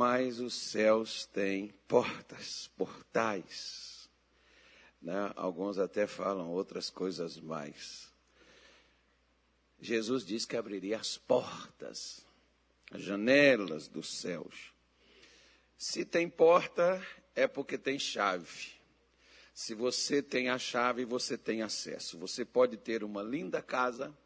mas os céus têm portas, portais. Né? Alguns até falam outras coisas mais. Jesus disse que abriria as portas, as janelas dos céus. Se tem porta, é porque tem chave. Se você tem a chave, você tem acesso. Você pode ter uma linda casa,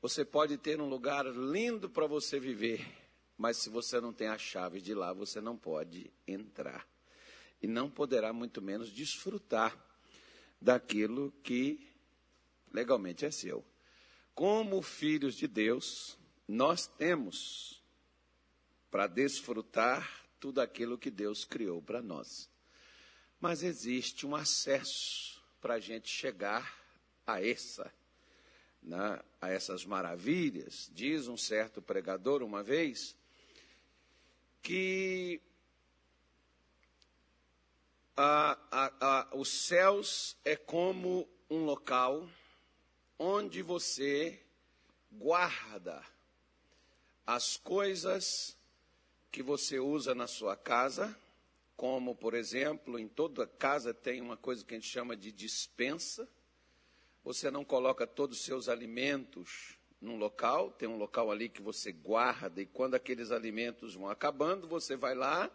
você pode ter um lugar lindo para você viver, mas se você não tem a chave de lá, você não pode entrar. E não poderá, muito menos, desfrutar daquilo que legalmente é seu. Como filhos de Deus, nós temos para desfrutar tudo aquilo que Deus criou para nós. Mas existe um acesso para a gente chegar a essa, né, a essas maravilhas. Diz um certo pregador uma vez que a, a, a, os céus é como um local onde você guarda as coisas que você usa na sua casa, como, por exemplo, em toda casa tem uma coisa que a gente chama de dispensa. Você não coloca todos os seus alimentos num local, tem um local ali que você guarda, e quando aqueles alimentos vão acabando, você vai lá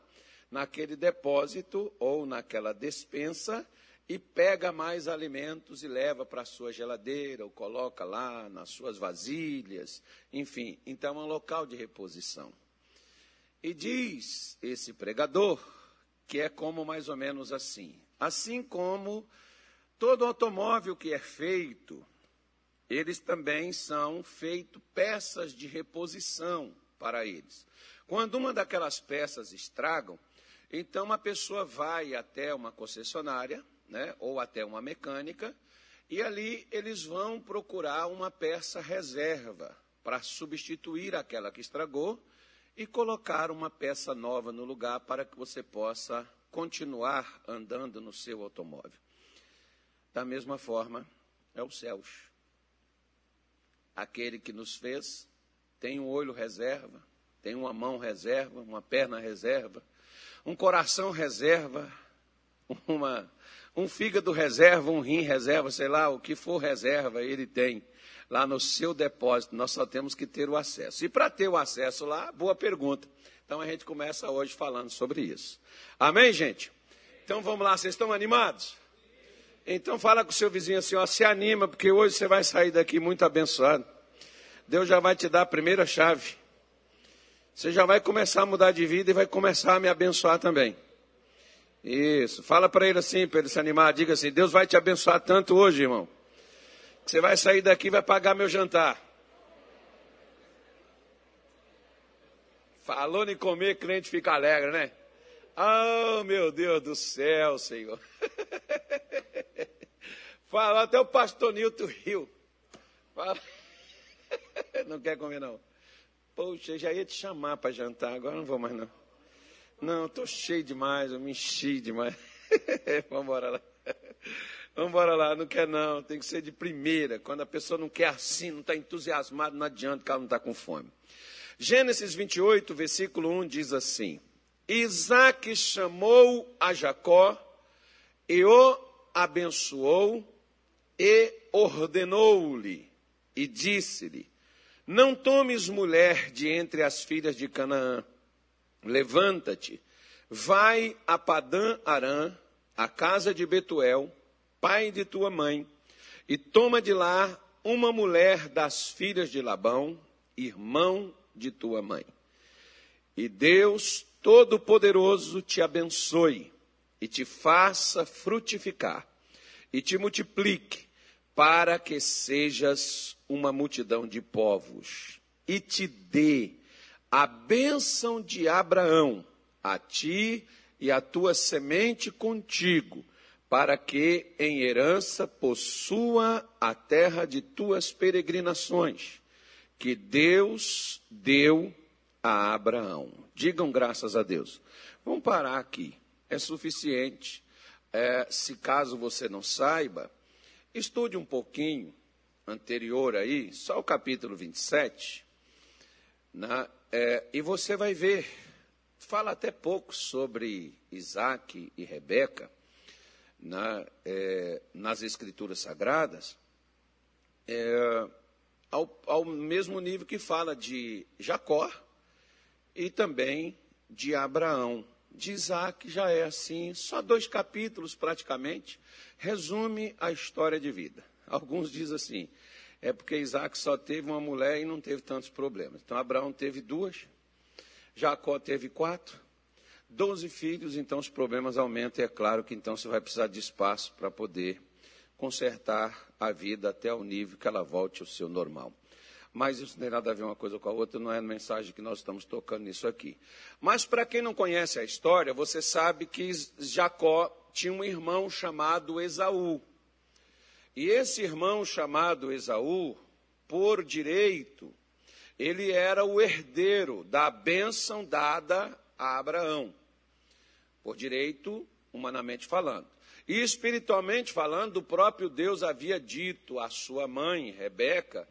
naquele depósito ou naquela despensa e pega mais alimentos e leva para a sua geladeira, ou coloca lá nas suas vasilhas, enfim. Então é um local de reposição. E diz esse pregador que é como mais ou menos assim: assim como todo automóvel que é feito, eles também são feitos peças de reposição para eles. Quando uma daquelas peças estragam, então a pessoa vai até uma concessionária, né, ou até uma mecânica, e ali eles vão procurar uma peça reserva para substituir aquela que estragou e colocar uma peça nova no lugar para que você possa continuar andando no seu automóvel. Da mesma forma, é os céus. Aquele que nos fez tem um olho reserva, tem uma mão reserva, uma perna reserva, um coração reserva, uma, um fígado reserva, um rim reserva, sei lá, o que for reserva, ele tem lá no seu depósito. Nós só temos que ter o acesso. E para ter o acesso lá, boa pergunta. Então a gente começa hoje falando sobre isso. Amém, gente? Então vamos lá, vocês estão animados? Então fala com o seu vizinho assim, ó, se anima, porque hoje você vai sair daqui muito abençoado. Deus já vai te dar a primeira chave. Você já vai começar a mudar de vida e vai começar a me abençoar também. Isso. Fala para ele assim, para ele se animar. Diga assim: Deus vai te abençoar tanto hoje, irmão. Você vai sair daqui e vai pagar meu jantar. Falou em comer, crente fica alegre, né? Oh, meu Deus do céu, Senhor. Fala até o pastor Nilton Rio. Fala. Não quer comer, não. Poxa, já ia te chamar para jantar, agora não vou mais, não. Não, estou cheio demais, eu me enchi demais. Vamos embora lá. Vamos embora lá, não quer não, tem que ser de primeira. Quando a pessoa não quer assim, não está entusiasmada, não adianta que ela não está com fome. Gênesis 28, versículo 1 diz assim: Isaac chamou a Jacó e o abençoou e ordenou-lhe e disse-lhe: Não tomes mulher de entre as filhas de Canaã. Levanta-te, vai a Padã Arã, a casa de Betuel, pai de tua mãe, e toma de lá uma mulher das filhas de Labão, irmão de tua mãe. E Deus Todo-Poderoso te abençoe e te faça frutificar e te multiplique para que sejas uma multidão de povos e te dê a bênção de Abraão a ti e a tua semente contigo para que em herança possua a terra de tuas peregrinações, que Deus deu a Abraão. Digam graças a Deus. Vamos parar aqui. É suficiente. É, se caso você não saiba, estude um pouquinho anterior aí, só o capítulo 27, né, é, e você vai ver fala até pouco sobre Isaac e Rebeca na, é, nas Escrituras Sagradas, é, ao, ao mesmo nível que fala de Jacó e também de Abraão. De Isaac já é assim, só dois capítulos praticamente, resume a história de vida. Alguns dizem assim, é porque Isaac só teve uma mulher e não teve tantos problemas. Então Abraão teve duas, Jacó teve quatro, doze filhos, então os problemas aumentam, e é claro que então você vai precisar de espaço para poder consertar a vida até o nível que ela volte ao seu normal. Mas isso não tem nada a ver uma coisa com a outra, não é a mensagem que nós estamos tocando nisso aqui. Mas para quem não conhece a história, você sabe que Jacó tinha um irmão chamado Esaú. E esse irmão chamado Esaú, por direito, ele era o herdeiro da bênção dada a Abraão. Por direito, humanamente falando. E espiritualmente falando, o próprio Deus havia dito à sua mãe, Rebeca,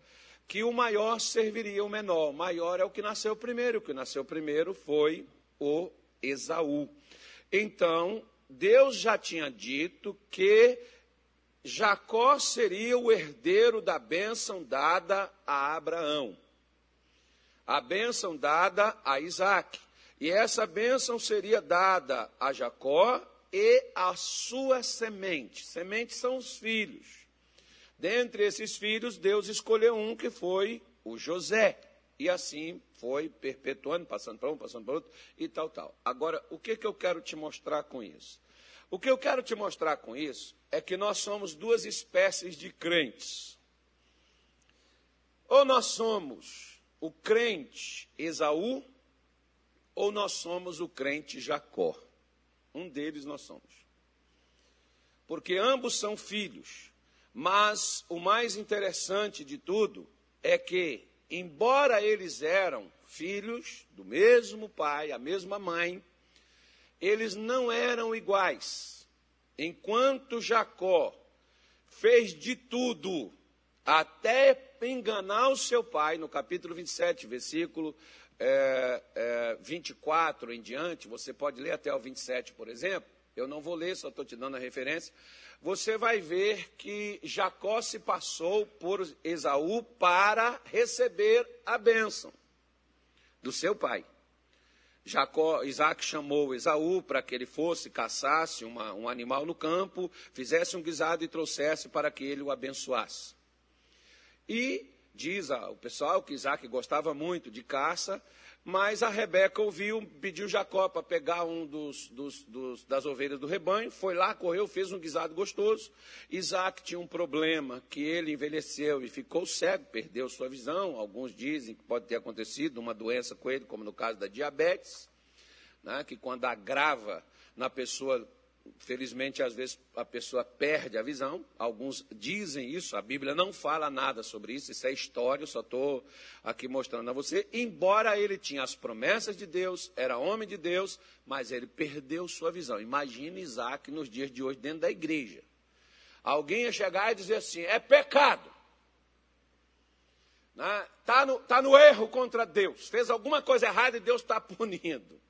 que o maior serviria o menor. O maior é o que nasceu primeiro. O que nasceu primeiro foi o Esaú. Então, Deus já tinha dito que Jacó seria o herdeiro da bênção dada a Abraão. A bênção dada a Isaac. E essa bênção seria dada a Jacó e a sua semente. Sementes são os filhos. Dentre esses filhos, Deus escolheu um que foi o José. E assim foi perpetuando, passando para um, passando para outro e tal, tal. Agora, o que, que eu quero te mostrar com isso? O que eu quero te mostrar com isso é que nós somos duas espécies de crentes. Ou nós somos o crente Esaú, ou nós somos o crente Jacó. Um deles nós somos. Porque ambos são filhos. Mas o mais interessante de tudo é que, embora eles eram filhos do mesmo pai, a mesma mãe, eles não eram iguais. Enquanto Jacó fez de tudo até enganar o seu pai, no capítulo 27, versículo é, é, 24 em diante, você pode ler até o 27, por exemplo. Eu não vou ler, só estou te dando a referência você vai ver que Jacó se passou por Esaú para receber a bênção do seu pai. Jacó, Isaac chamou Esaú para que ele fosse, caçasse uma, um animal no campo, fizesse um guisado e trouxesse para que ele o abençoasse. E diz o pessoal que Isaac gostava muito de caça, mas a Rebeca ouviu, pediu Jacó para pegar um dos, dos, dos, das ovelhas do rebanho, foi lá, correu, fez um guisado gostoso. Isaac tinha um problema, que ele envelheceu e ficou cego, perdeu sua visão. Alguns dizem que pode ter acontecido uma doença com ele, como no caso da diabetes, né, que quando agrava na pessoa Felizmente, às vezes a pessoa perde a visão. Alguns dizem isso, a Bíblia não fala nada sobre isso, isso é história, eu só estou aqui mostrando a você. Embora ele tinha as promessas de Deus, era homem de Deus, mas ele perdeu sua visão. Imagine Isaac nos dias de hoje dentro da igreja. Alguém ia chegar e dizer assim: é pecado. Está né? Tá no, tá no erro contra Deus. Fez alguma coisa errada e Deus está punindo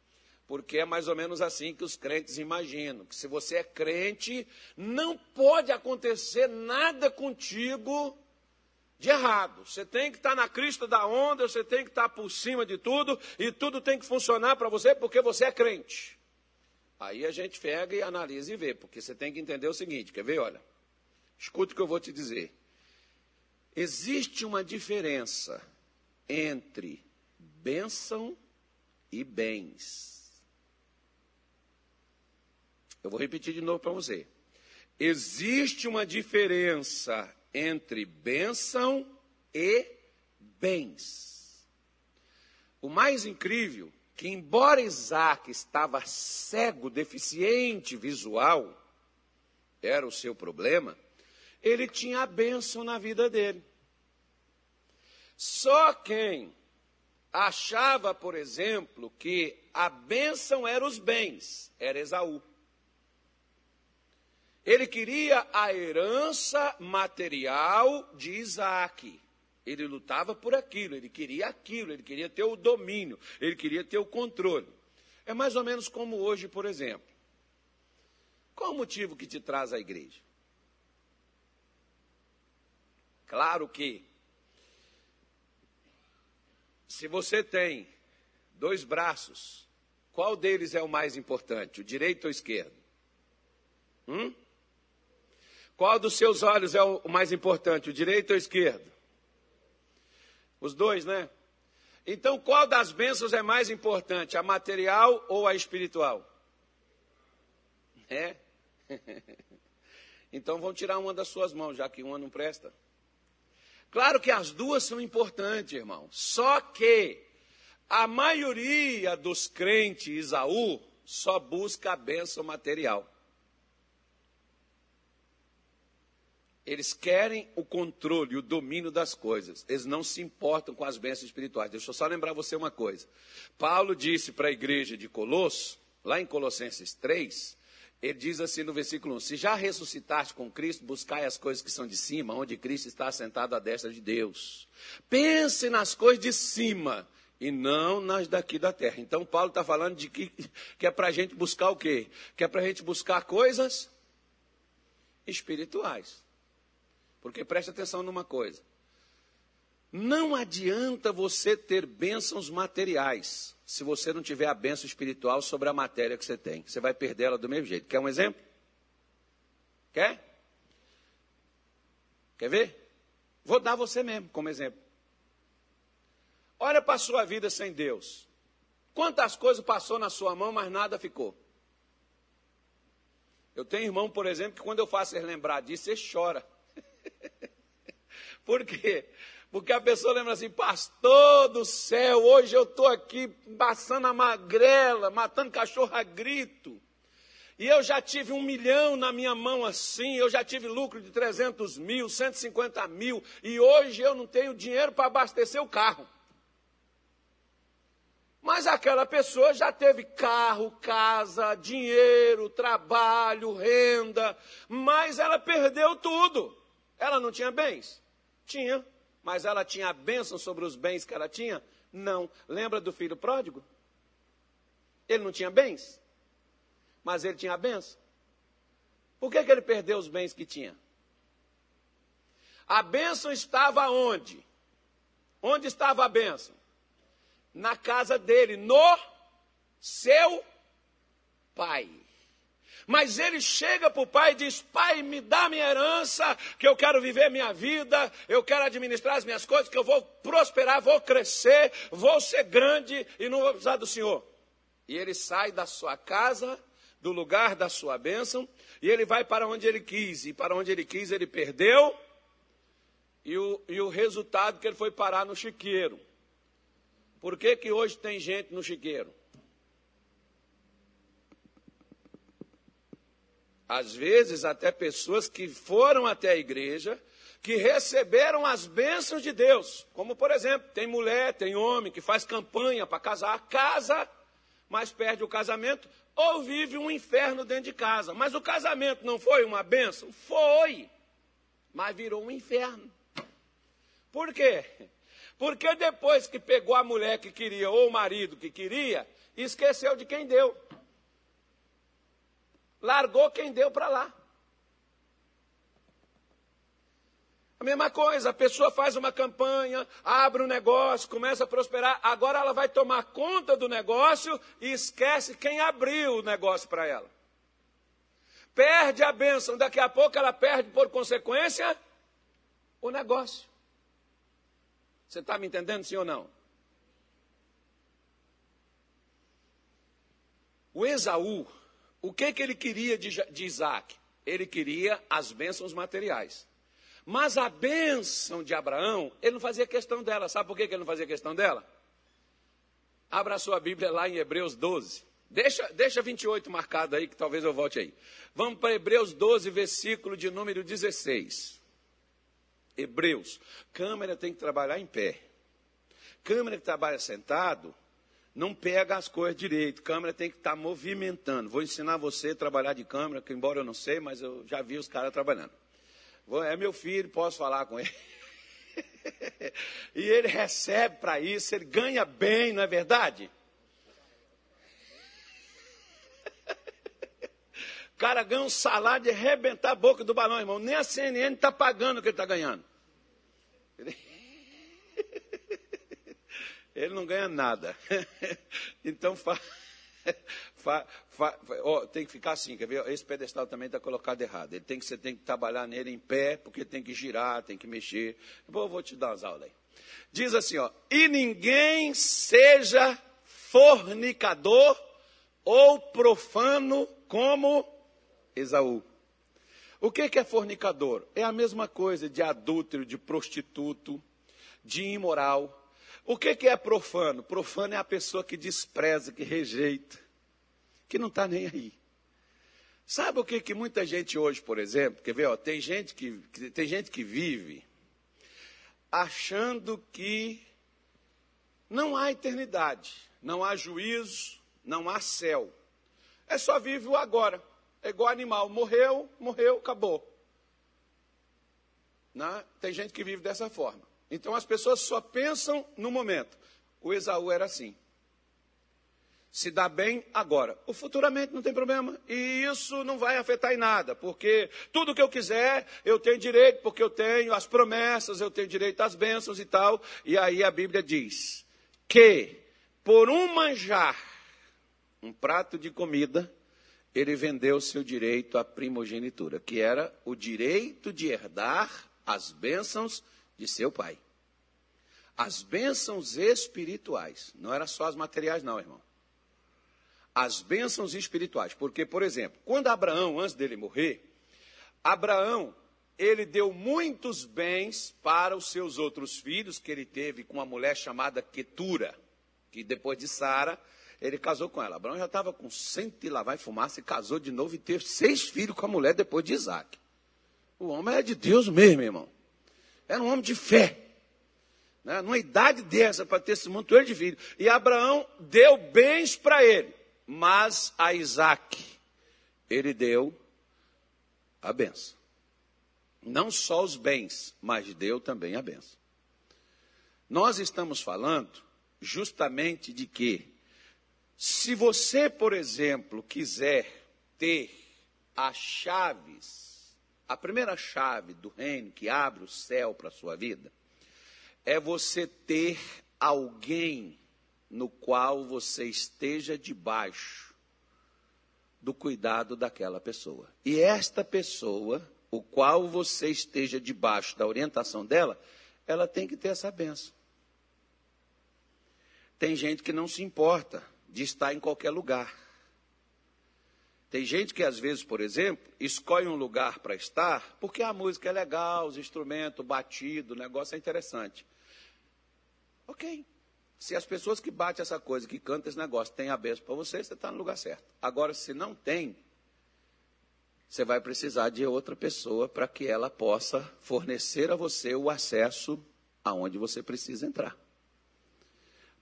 porque é mais ou menos assim que os crentes imaginam: que se você é crente, não pode acontecer nada contigo de errado. Você tem que estar na crista da onda, você tem que estar por cima de tudo, e tudo tem que funcionar para você porque você é crente. Aí a gente pega e analisa e vê, porque você tem que entender o seguinte: quer ver? Olha, escute o que eu vou te dizer. Existe uma diferença entre bênção e bens. Eu vou repetir de novo para você. Existe uma diferença entre bênção e bens. O mais incrível que embora Isaac estava cego, deficiente visual, era o seu problema, ele tinha a bênção na vida dele. Só quem achava, por exemplo, que a bênção era os bens, era Esaú. Ele queria a herança material de Isaac. Ele lutava por aquilo, ele queria aquilo, ele queria ter o domínio, ele queria ter o controle. É mais ou menos como hoje, por exemplo. Qual o motivo que te traz à igreja? Claro que, se você tem dois braços, qual deles é o mais importante, o direito ou o esquerdo? Hum? Qual dos seus olhos é o mais importante, o direito ou o esquerdo? Os dois, né? Então, qual das bênçãos é mais importante, a material ou a espiritual? É? então, vão tirar uma das suas mãos, já que uma não presta. Claro que as duas são importantes, irmão. Só que a maioria dos crentes Isaú só busca a bênção material. Eles querem o controle, o domínio das coisas. Eles não se importam com as bênçãos espirituais. Deixa eu só lembrar você uma coisa. Paulo disse para a igreja de Colosso, lá em Colossenses 3, ele diz assim no versículo 1: Se já ressuscitaste com Cristo, buscai as coisas que são de cima, onde Cristo está assentado à destra de Deus. Pense nas coisas de cima e não nas daqui da terra. Então, Paulo está falando de que, que é para a gente buscar o quê? Que é para a gente buscar coisas espirituais. Porque preste atenção numa coisa. Não adianta você ter bênçãos materiais se você não tiver a bênção espiritual sobre a matéria que você tem. Você vai perder ela do mesmo jeito. Quer um exemplo? Quer? Quer ver? Vou dar você mesmo como exemplo. Olha para a sua vida sem Deus. Quantas coisas passou na sua mão, mas nada ficou. Eu tenho irmão, por exemplo, que quando eu faço ele lembrar disso, ele chora. Por quê? Porque a pessoa lembra assim, pastor do céu, hoje eu estou aqui passando a magrela, matando cachorro a grito. E eu já tive um milhão na minha mão assim, eu já tive lucro de 300 mil, 150 mil, e hoje eu não tenho dinheiro para abastecer o carro. Mas aquela pessoa já teve carro, casa, dinheiro, trabalho, renda, mas ela perdeu tudo. Ela não tinha bens? Tinha. Mas ela tinha a bênção sobre os bens que ela tinha? Não. Lembra do filho pródigo? Ele não tinha bens, mas ele tinha a bênção. Por que, que ele perdeu os bens que tinha? A bênção estava onde? Onde estava a bênção? Na casa dele, no seu pai. Mas ele chega para o pai e diz: Pai, me dá minha herança, que eu quero viver minha vida, eu quero administrar as minhas coisas, que eu vou prosperar, vou crescer, vou ser grande e não vou precisar do Senhor. E ele sai da sua casa, do lugar da sua bênção, e ele vai para onde ele quis, e para onde ele quis ele perdeu, e o, e o resultado que ele foi parar no chiqueiro. Por que, que hoje tem gente no chiqueiro? Às vezes, até pessoas que foram até a igreja, que receberam as bênçãos de Deus. Como, por exemplo, tem mulher, tem homem que faz campanha para casar, casa, mas perde o casamento, ou vive um inferno dentro de casa. Mas o casamento não foi uma bênção? Foi, mas virou um inferno. Por quê? Porque depois que pegou a mulher que queria, ou o marido que queria, esqueceu de quem deu largou quem deu para lá. A mesma coisa, a pessoa faz uma campanha, abre um negócio, começa a prosperar, agora ela vai tomar conta do negócio e esquece quem abriu o negócio para ela. Perde a bênção, daqui a pouco ela perde por consequência o negócio. Você está me entendendo, sim ou não? O Esaú, o que, que ele queria de, de Isaac? Ele queria as bênçãos materiais. Mas a bênção de Abraão, ele não fazia questão dela. Sabe por que ele não fazia questão dela? Abra sua Bíblia lá em Hebreus 12. Deixa, deixa 28 marcado aí, que talvez eu volte aí. Vamos para Hebreus 12, versículo de número 16. Hebreus. Câmera tem que trabalhar em pé. Câmera que trabalha sentado, não pega as coisas direito. Câmera tem que estar tá movimentando. Vou ensinar você a trabalhar de câmera, que embora eu não sei, mas eu já vi os caras trabalhando. É meu filho, posso falar com ele. e ele recebe para isso, ele ganha bem, não é verdade? o cara ganha um salário de arrebentar a boca do balão, irmão. Nem a CNN está pagando o que ele está ganhando. Ele... ele não ganha nada. então. Fa, fa, fa, tem que ficar assim, quer ver? Esse pedestal também está colocado errado. Ele tem que, você tem que trabalhar nele em pé, porque tem que girar, tem que mexer. Bom, eu vou te dar umas aulas aí. Diz assim, ó, e ninguém seja fornicador ou profano como Esaú. O que é fornicador? É a mesma coisa de adúltero, de prostituto, de imoral. O que é profano? Profano é a pessoa que despreza, que rejeita, que não está nem aí. Sabe o que, que muita gente hoje, por exemplo, quer ver? Ó, tem, gente que, tem gente que vive achando que não há eternidade, não há juízo, não há céu. É só vive o agora. É igual animal. Morreu, morreu, acabou. Né? Tem gente que vive dessa forma. Então as pessoas só pensam no momento. O Esaú era assim. Se dá bem agora. O futuramente não tem problema. E isso não vai afetar em nada, porque tudo que eu quiser, eu tenho direito, porque eu tenho as promessas, eu tenho direito às bênçãos e tal. E aí a Bíblia diz que por um manjar, um prato de comida, ele vendeu seu direito à primogenitura, que era o direito de herdar as bênçãos de seu pai. As bênçãos espirituais, não eram só as materiais, não, irmão. As bênçãos espirituais, porque, por exemplo, quando Abraão, antes dele morrer, Abraão, ele deu muitos bens para os seus outros filhos, que ele teve com uma mulher chamada Ketura, que depois de Sara, ele casou com ela. Abraão já estava com cento e lá vai fumar, se casou de novo e teve seis filhos com a mulher depois de Isaac. O homem é de Deus mesmo, irmão. Era um homem de fé. Né? Numa idade dessa, para ter esse montoeiro de filho. E Abraão deu bens para ele. Mas a Isaac, ele deu a benção. Não só os bens, mas deu também a benção. Nós estamos falando justamente de que, se você, por exemplo, quiser ter as chaves a primeira chave do reino que abre o céu para a sua vida é você ter alguém no qual você esteja debaixo do cuidado daquela pessoa. E esta pessoa, o qual você esteja debaixo da orientação dela, ela tem que ter essa benção. Tem gente que não se importa de estar em qualquer lugar. Tem gente que, às vezes, por exemplo, escolhe um lugar para estar porque a música é legal, os instrumentos, batido, o negócio é interessante. Ok. Se as pessoas que batem essa coisa, que cantam esse negócio, têm a benção para você, você está no lugar certo. Agora, se não tem, você vai precisar de outra pessoa para que ela possa fornecer a você o acesso aonde você precisa entrar.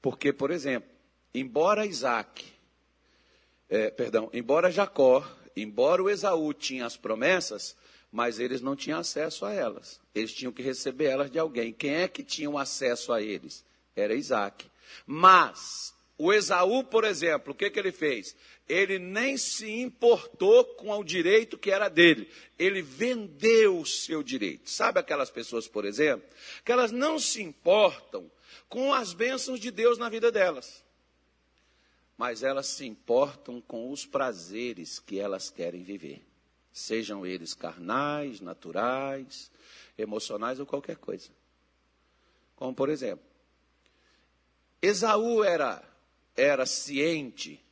Porque, por exemplo, embora Isaac é, perdão, embora Jacó, embora o Esaú tinha as promessas, mas eles não tinham acesso a elas. Eles tinham que receber elas de alguém. Quem é que tinha acesso a eles? Era Isaac. Mas o Esaú, por exemplo, o que, que ele fez? Ele nem se importou com o direito que era dele. Ele vendeu o seu direito. Sabe aquelas pessoas, por exemplo, que elas não se importam com as bênçãos de Deus na vida delas mas elas se importam com os prazeres que elas querem viver, sejam eles carnais, naturais, emocionais ou qualquer coisa. Como por exemplo, Esaú era era ciente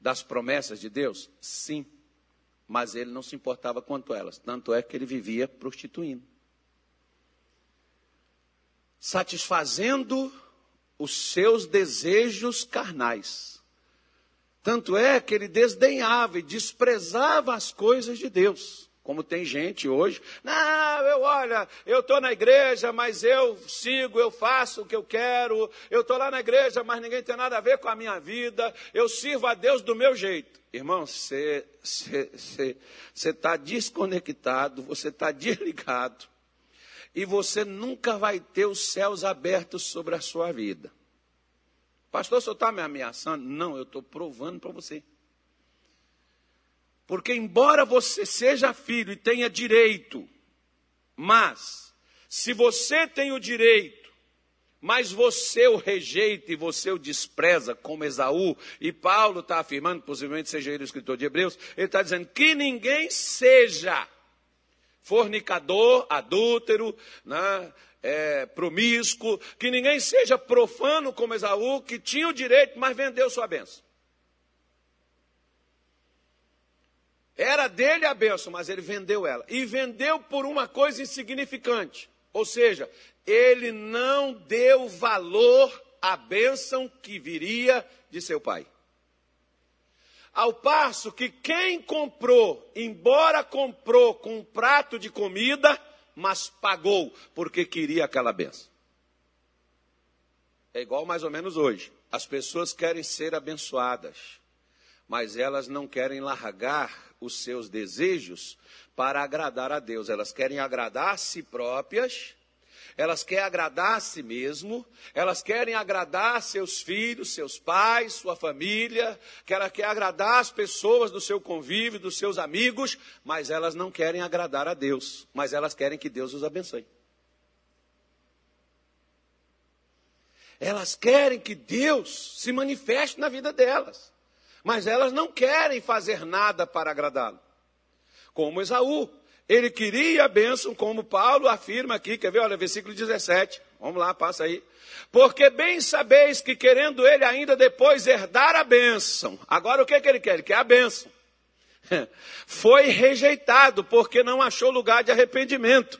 das promessas de Deus? Sim, mas ele não se importava quanto elas, tanto é que ele vivia prostituindo. Satisfazendo os seus desejos carnais tanto é que ele desdenhava e desprezava as coisas de Deus. Como tem gente hoje, não, eu olha, eu estou na igreja, mas eu sigo, eu faço o que eu quero, eu estou lá na igreja, mas ninguém tem nada a ver com a minha vida, eu sirvo a Deus do meu jeito. Irmão, você está desconectado, você está desligado, e você nunca vai ter os céus abertos sobre a sua vida. Pastor, o senhor está me ameaçando? Não, eu estou provando para você. Porque, embora você seja filho e tenha direito, mas, se você tem o direito, mas você o rejeita e você o despreza, como Esaú, e Paulo está afirmando, possivelmente seja ele o escritor de Hebreus, ele está dizendo que ninguém seja fornicador, adúltero, né, é, promíscuo, que ninguém seja profano como Esaú, que tinha o direito, mas vendeu sua bênção. Era dele a bênção, mas ele vendeu ela. E vendeu por uma coisa insignificante. Ou seja, ele não deu valor à bênção que viria de seu pai. Ao passo que quem comprou, embora comprou com um prato de comida, mas pagou porque queria aquela benção. É igual mais ou menos hoje. As pessoas querem ser abençoadas, mas elas não querem largar os seus desejos para agradar a Deus. Elas querem agradar a si próprias, elas querem agradar a si mesmo, elas querem agradar seus filhos, seus pais, sua família, que ela quer agradar as pessoas do seu convívio, dos seus amigos, mas elas não querem agradar a Deus, mas elas querem que Deus os abençoe. Elas querem que Deus se manifeste na vida delas mas elas não querem fazer nada para agradá-lo. Como Esaú, ele queria a bênção, como Paulo afirma aqui, quer ver? Olha, versículo 17. Vamos lá, passa aí. Porque bem sabeis que querendo ele ainda depois herdar a bênção. Agora o que, que ele quer? Ele quer a bênção. Foi rejeitado porque não achou lugar de arrependimento,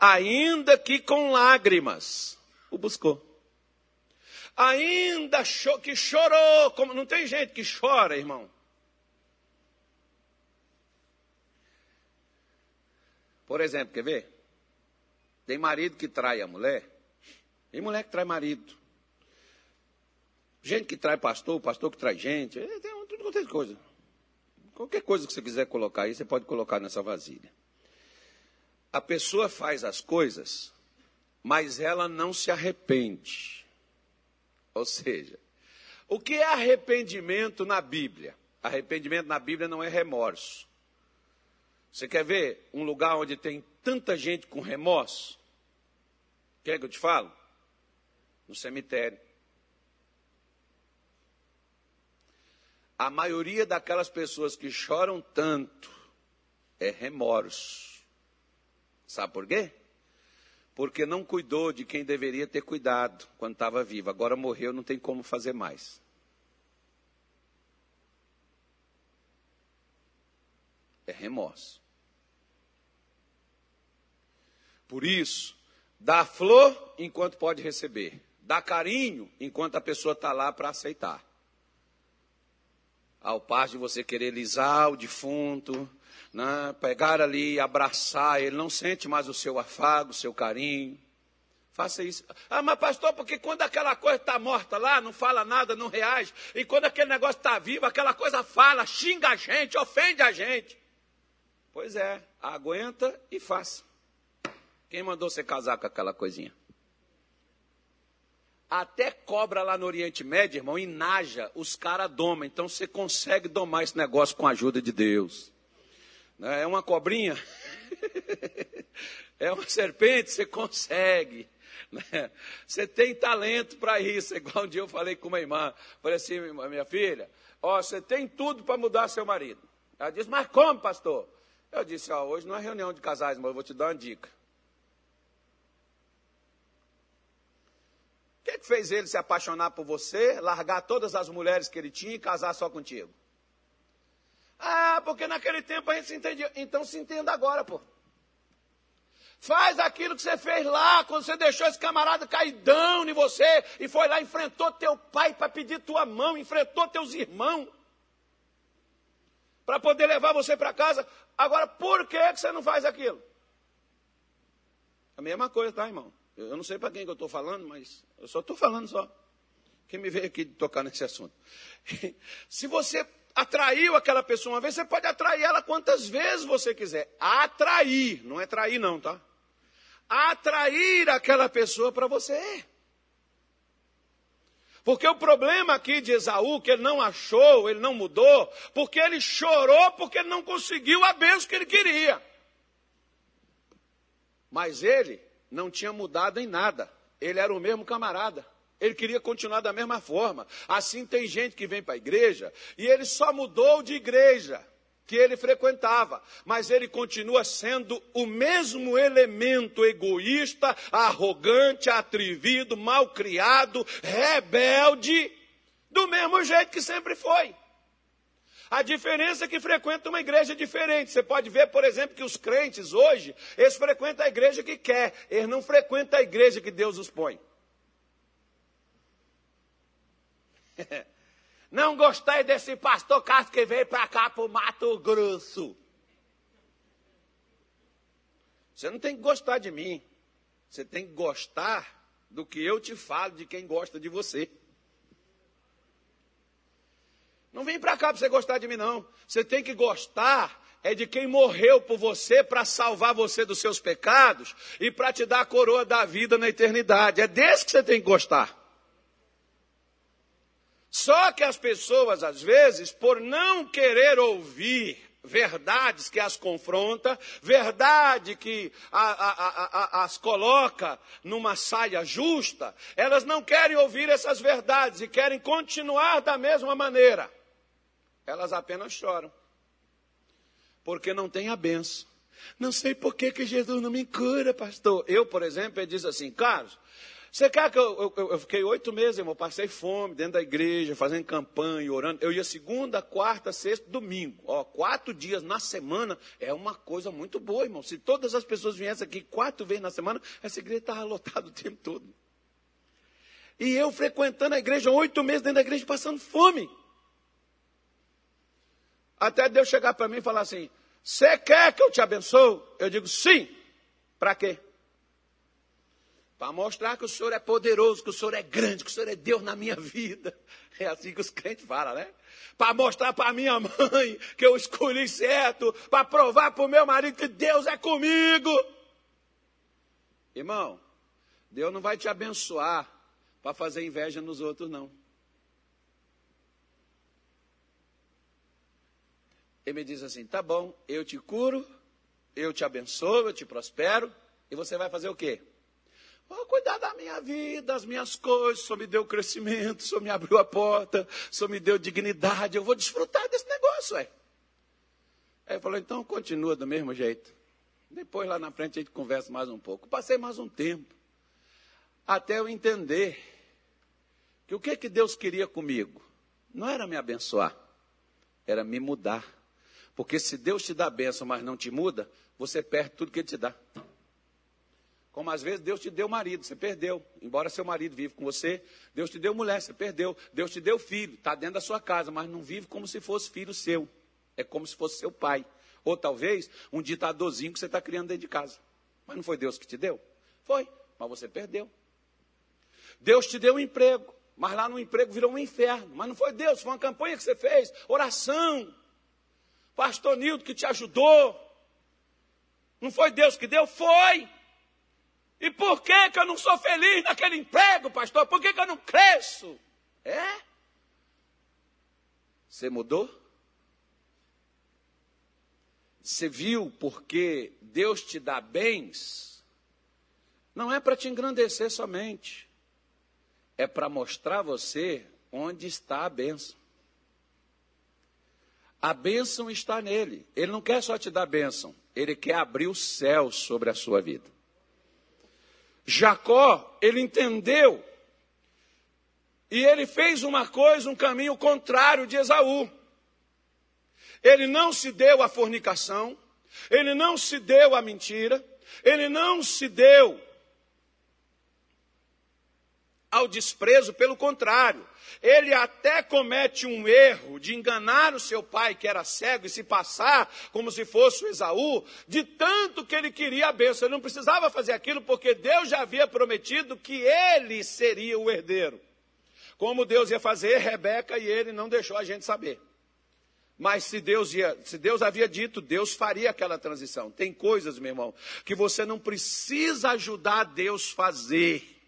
ainda que com lágrimas. O buscou ainda que chorou, como não tem gente que chora, irmão. Por exemplo, quer ver? Tem marido que trai a mulher, tem mulher que trai marido. Gente que trai pastor, pastor que trai gente, é, tem tudo quanto é coisa. Qualquer coisa que você quiser colocar aí, você pode colocar nessa vasilha. A pessoa faz as coisas, mas ela não se arrepende. Ou seja, o que é arrependimento na Bíblia? Arrependimento na Bíblia não é remorso. Você quer ver um lugar onde tem tanta gente com remorso? Quer que eu te falo? No cemitério. A maioria daquelas pessoas que choram tanto é remorso. Sabe por quê? porque não cuidou de quem deveria ter cuidado quando estava vivo. Agora morreu, não tem como fazer mais. É remorso. Por isso, dá flor enquanto pode receber, dá carinho enquanto a pessoa está lá para aceitar. Ao passo de você querer lisar o defunto, né, pegar ali, abraçar, ele não sente mais o seu afago, o seu carinho. Faça isso. Ah, mas pastor, porque quando aquela coisa está morta lá, não fala nada, não reage, e quando aquele negócio está vivo, aquela coisa fala, xinga a gente, ofende a gente. Pois é, aguenta e faça. Quem mandou você casar com aquela coisinha? Até cobra lá no Oriente Médio, irmão, e naja, os caras domam. Então você consegue domar esse negócio com a ajuda de Deus. Né? É uma cobrinha, é uma serpente, você consegue. Né? Você tem talento para isso. Igual um dia eu falei com uma irmã, falei assim, minha filha, ó, você tem tudo para mudar seu marido. Ela disse, mas como, pastor? Eu disse, ó, hoje não é reunião de casais, mas eu vou te dar uma dica. Que, que fez ele se apaixonar por você, largar todas as mulheres que ele tinha e casar só contigo? Ah, porque naquele tempo a gente se entendia. Então se entenda agora, pô. Faz aquilo que você fez lá, quando você deixou esse camarada caidão em você e foi lá, enfrentou teu pai para pedir tua mão, enfrentou teus irmãos para poder levar você para casa. Agora, por que, que você não faz aquilo? A mesma coisa, tá, irmão? Eu não sei para quem que eu estou falando, mas eu só estou falando só. Quem me veio aqui tocar nesse assunto. Se você atraiu aquela pessoa uma vez, você pode atrair ela quantas vezes você quiser. Atrair, não é trair não, tá? Atrair aquela pessoa para você. Porque o problema aqui de Esaú, que ele não achou, ele não mudou, porque ele chorou porque ele não conseguiu a bênção que ele queria. Mas ele não tinha mudado em nada. Ele era o mesmo camarada. Ele queria continuar da mesma forma. Assim tem gente que vem para a igreja e ele só mudou de igreja que ele frequentava, mas ele continua sendo o mesmo elemento egoísta, arrogante, atrevido, malcriado, rebelde, do mesmo jeito que sempre foi. A diferença é que frequenta uma igreja diferente. Você pode ver, por exemplo, que os crentes hoje, eles frequentam a igreja que quer, eles não frequentam a igreja que Deus os põe. Não gostei desse pastor Cássio que veio para cá, para o Mato Grosso. Você não tem que gostar de mim. Você tem que gostar do que eu te falo, de quem gosta de você. Não vem para cá para você gostar de mim, não. Você tem que gostar é de quem morreu por você para salvar você dos seus pecados e para te dar a coroa da vida na eternidade. É desse que você tem que gostar. Só que as pessoas, às vezes, por não querer ouvir verdades que as confronta, verdade que a, a, a, as coloca numa saia justa, elas não querem ouvir essas verdades e querem continuar da mesma maneira. Elas apenas choram, porque não tem a benção. Não sei por que, que Jesus não me cura, pastor. Eu, por exemplo, ele diz assim, Carlos, você quer que eu, eu, eu fiquei oito meses, irmão, passei fome dentro da igreja, fazendo campanha, orando. Eu ia segunda, quarta, sexta, domingo. Ó, quatro dias na semana é uma coisa muito boa, irmão. Se todas as pessoas viessem aqui quatro vezes na semana, essa igreja estava lotada o tempo todo. E eu frequentando a igreja oito meses dentro da igreja, passando fome. Até Deus chegar para mim e falar assim: Você quer que eu te abençoe? Eu digo sim. Para quê? Para mostrar que o Senhor é poderoso, que o Senhor é grande, que o Senhor é Deus na minha vida. É assim que os crentes falam, né? Para mostrar para minha mãe que eu escolhi certo, para provar para o meu marido que Deus é comigo. Irmão, Deus não vai te abençoar para fazer inveja nos outros, não. Ele me diz assim: tá bom, eu te curo, eu te abençoo, eu te prospero, e você vai fazer o quê? Vou cuidar da minha vida, das minhas coisas. Senhor me deu crescimento, Senhor me abriu a porta, Senhor me deu dignidade. Eu vou desfrutar desse negócio, ué. Aí falou, então continua do mesmo jeito. Depois lá na frente a gente conversa mais um pouco. Passei mais um tempo. Até eu entender que o que, que Deus queria comigo? Não era me abençoar, era me mudar. Porque se Deus te dá bênção, mas não te muda, você perde tudo que Ele te dá. Como às vezes Deus te deu marido, você perdeu. Embora seu marido vive com você, Deus te deu mulher, você perdeu. Deus te deu filho, está dentro da sua casa, mas não vive como se fosse filho seu. É como se fosse seu pai. Ou talvez um ditadorzinho que você está criando dentro de casa. Mas não foi Deus que te deu? Foi, mas você perdeu. Deus te deu um emprego, mas lá no emprego virou um inferno. Mas não foi Deus, foi uma campanha que você fez, oração. Pastor Nildo que te ajudou. Não foi Deus que deu? Foi. E por que, que eu não sou feliz naquele emprego, pastor? Por que, que eu não cresço? É? Você mudou? Você viu porque Deus te dá bens? Não é para te engrandecer somente, é para mostrar você onde está a bênção. A bênção está nele. Ele não quer só te dar bênção, ele quer abrir o céu sobre a sua vida. Jacó, ele entendeu. E ele fez uma coisa, um caminho contrário de Esaú. Ele não se deu à fornicação, ele não se deu à mentira, ele não se deu ao desprezo, pelo contrário, ele até comete um erro de enganar o seu pai, que era cego, e se passar como se fosse o Esaú, de tanto que ele queria a bênção. Ele não precisava fazer aquilo, porque Deus já havia prometido que ele seria o herdeiro. Como Deus ia fazer, Rebeca e ele não deixou a gente saber. Mas se Deus, ia, se Deus havia dito, Deus faria aquela transição. Tem coisas, meu irmão, que você não precisa ajudar Deus fazer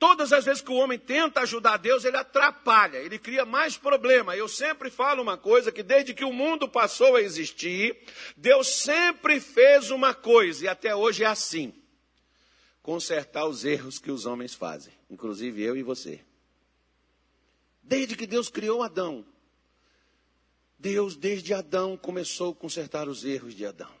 Todas as vezes que o homem tenta ajudar Deus, ele atrapalha, ele cria mais problema. Eu sempre falo uma coisa que desde que o mundo passou a existir, Deus sempre fez uma coisa e até hoje é assim: consertar os erros que os homens fazem, inclusive eu e você. Desde que Deus criou Adão, Deus desde Adão começou a consertar os erros de Adão.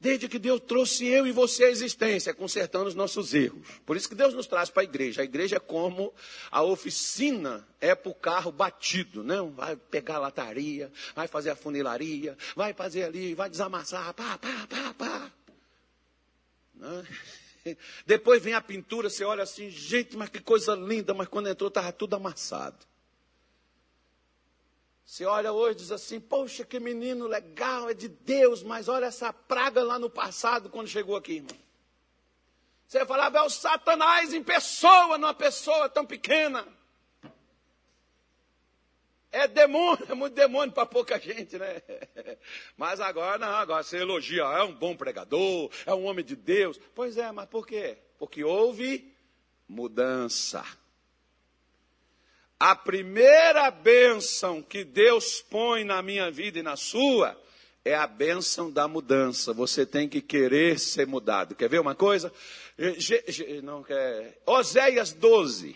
Desde que Deus trouxe eu e você à existência, consertando os nossos erros. Por isso que Deus nos traz para a igreja. A igreja é como a oficina é para o carro batido, não? Né? Vai pegar a lataria, vai fazer a funilaria, vai fazer ali, vai desamassar, pá, pá, pá, pá. Né? Depois vem a pintura, você olha assim, gente, mas que coisa linda, mas quando entrou estava tudo amassado. Você olha hoje e diz assim, poxa, que menino legal, é de Deus, mas olha essa praga lá no passado, quando chegou aqui, irmão. Você falava, é o Satanás em pessoa, numa pessoa tão pequena. É demônio, é muito demônio para pouca gente, né? Mas agora não, agora você elogia, é um bom pregador, é um homem de Deus. Pois é, mas por quê? Porque houve mudança. A primeira bênção que Deus põe na minha vida e na sua é a bênção da mudança. Você tem que querer ser mudado. Quer ver uma coisa? Não quer. Oséias 12,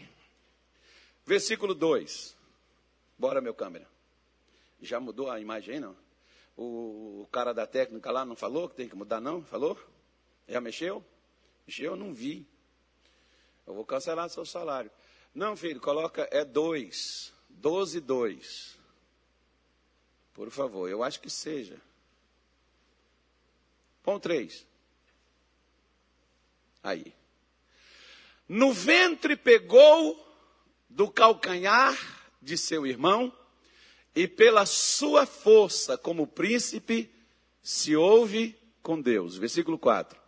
versículo 2. Bora, meu câmera. Já mudou a imagem não? O cara da técnica lá não falou que tem que mudar, não? Falou? Já mexeu? Mexeu? Não vi. Eu vou cancelar seu salário. Não, filho, coloca, é dois. Doze, dois. Por favor, eu acho que seja. Põe três. Aí. No ventre pegou do calcanhar de seu irmão, e pela sua força como príncipe se ouve com Deus. Versículo 4.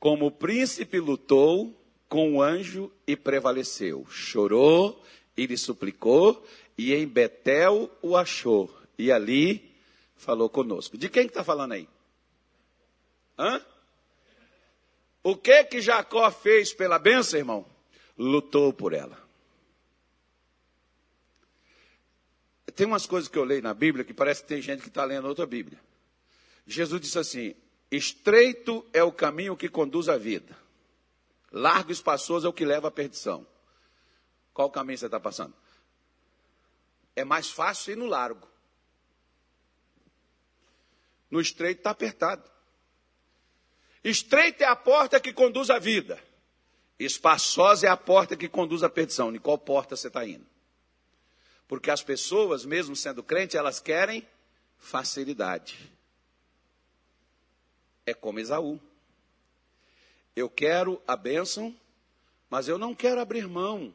Como príncipe lutou, com o anjo e prevaleceu. Chorou e lhe suplicou, e em Betel o achou. E ali falou conosco. De quem está falando aí? Hã? O que que Jacó fez pela benção, irmão? Lutou por ela. Tem umas coisas que eu leio na Bíblia que parece que tem gente que está lendo outra Bíblia. Jesus disse assim: estreito é o caminho que conduz à vida Largo e espaçoso é o que leva à perdição. Qual caminho você está passando? É mais fácil ir no largo. No estreito está apertado. Estreita é a porta que conduz à vida. Espaçosa é a porta que conduz à perdição. Em qual porta você está indo? Porque as pessoas, mesmo sendo crentes, elas querem facilidade. É como Esaú. Eu quero a bênção, mas eu não quero abrir mão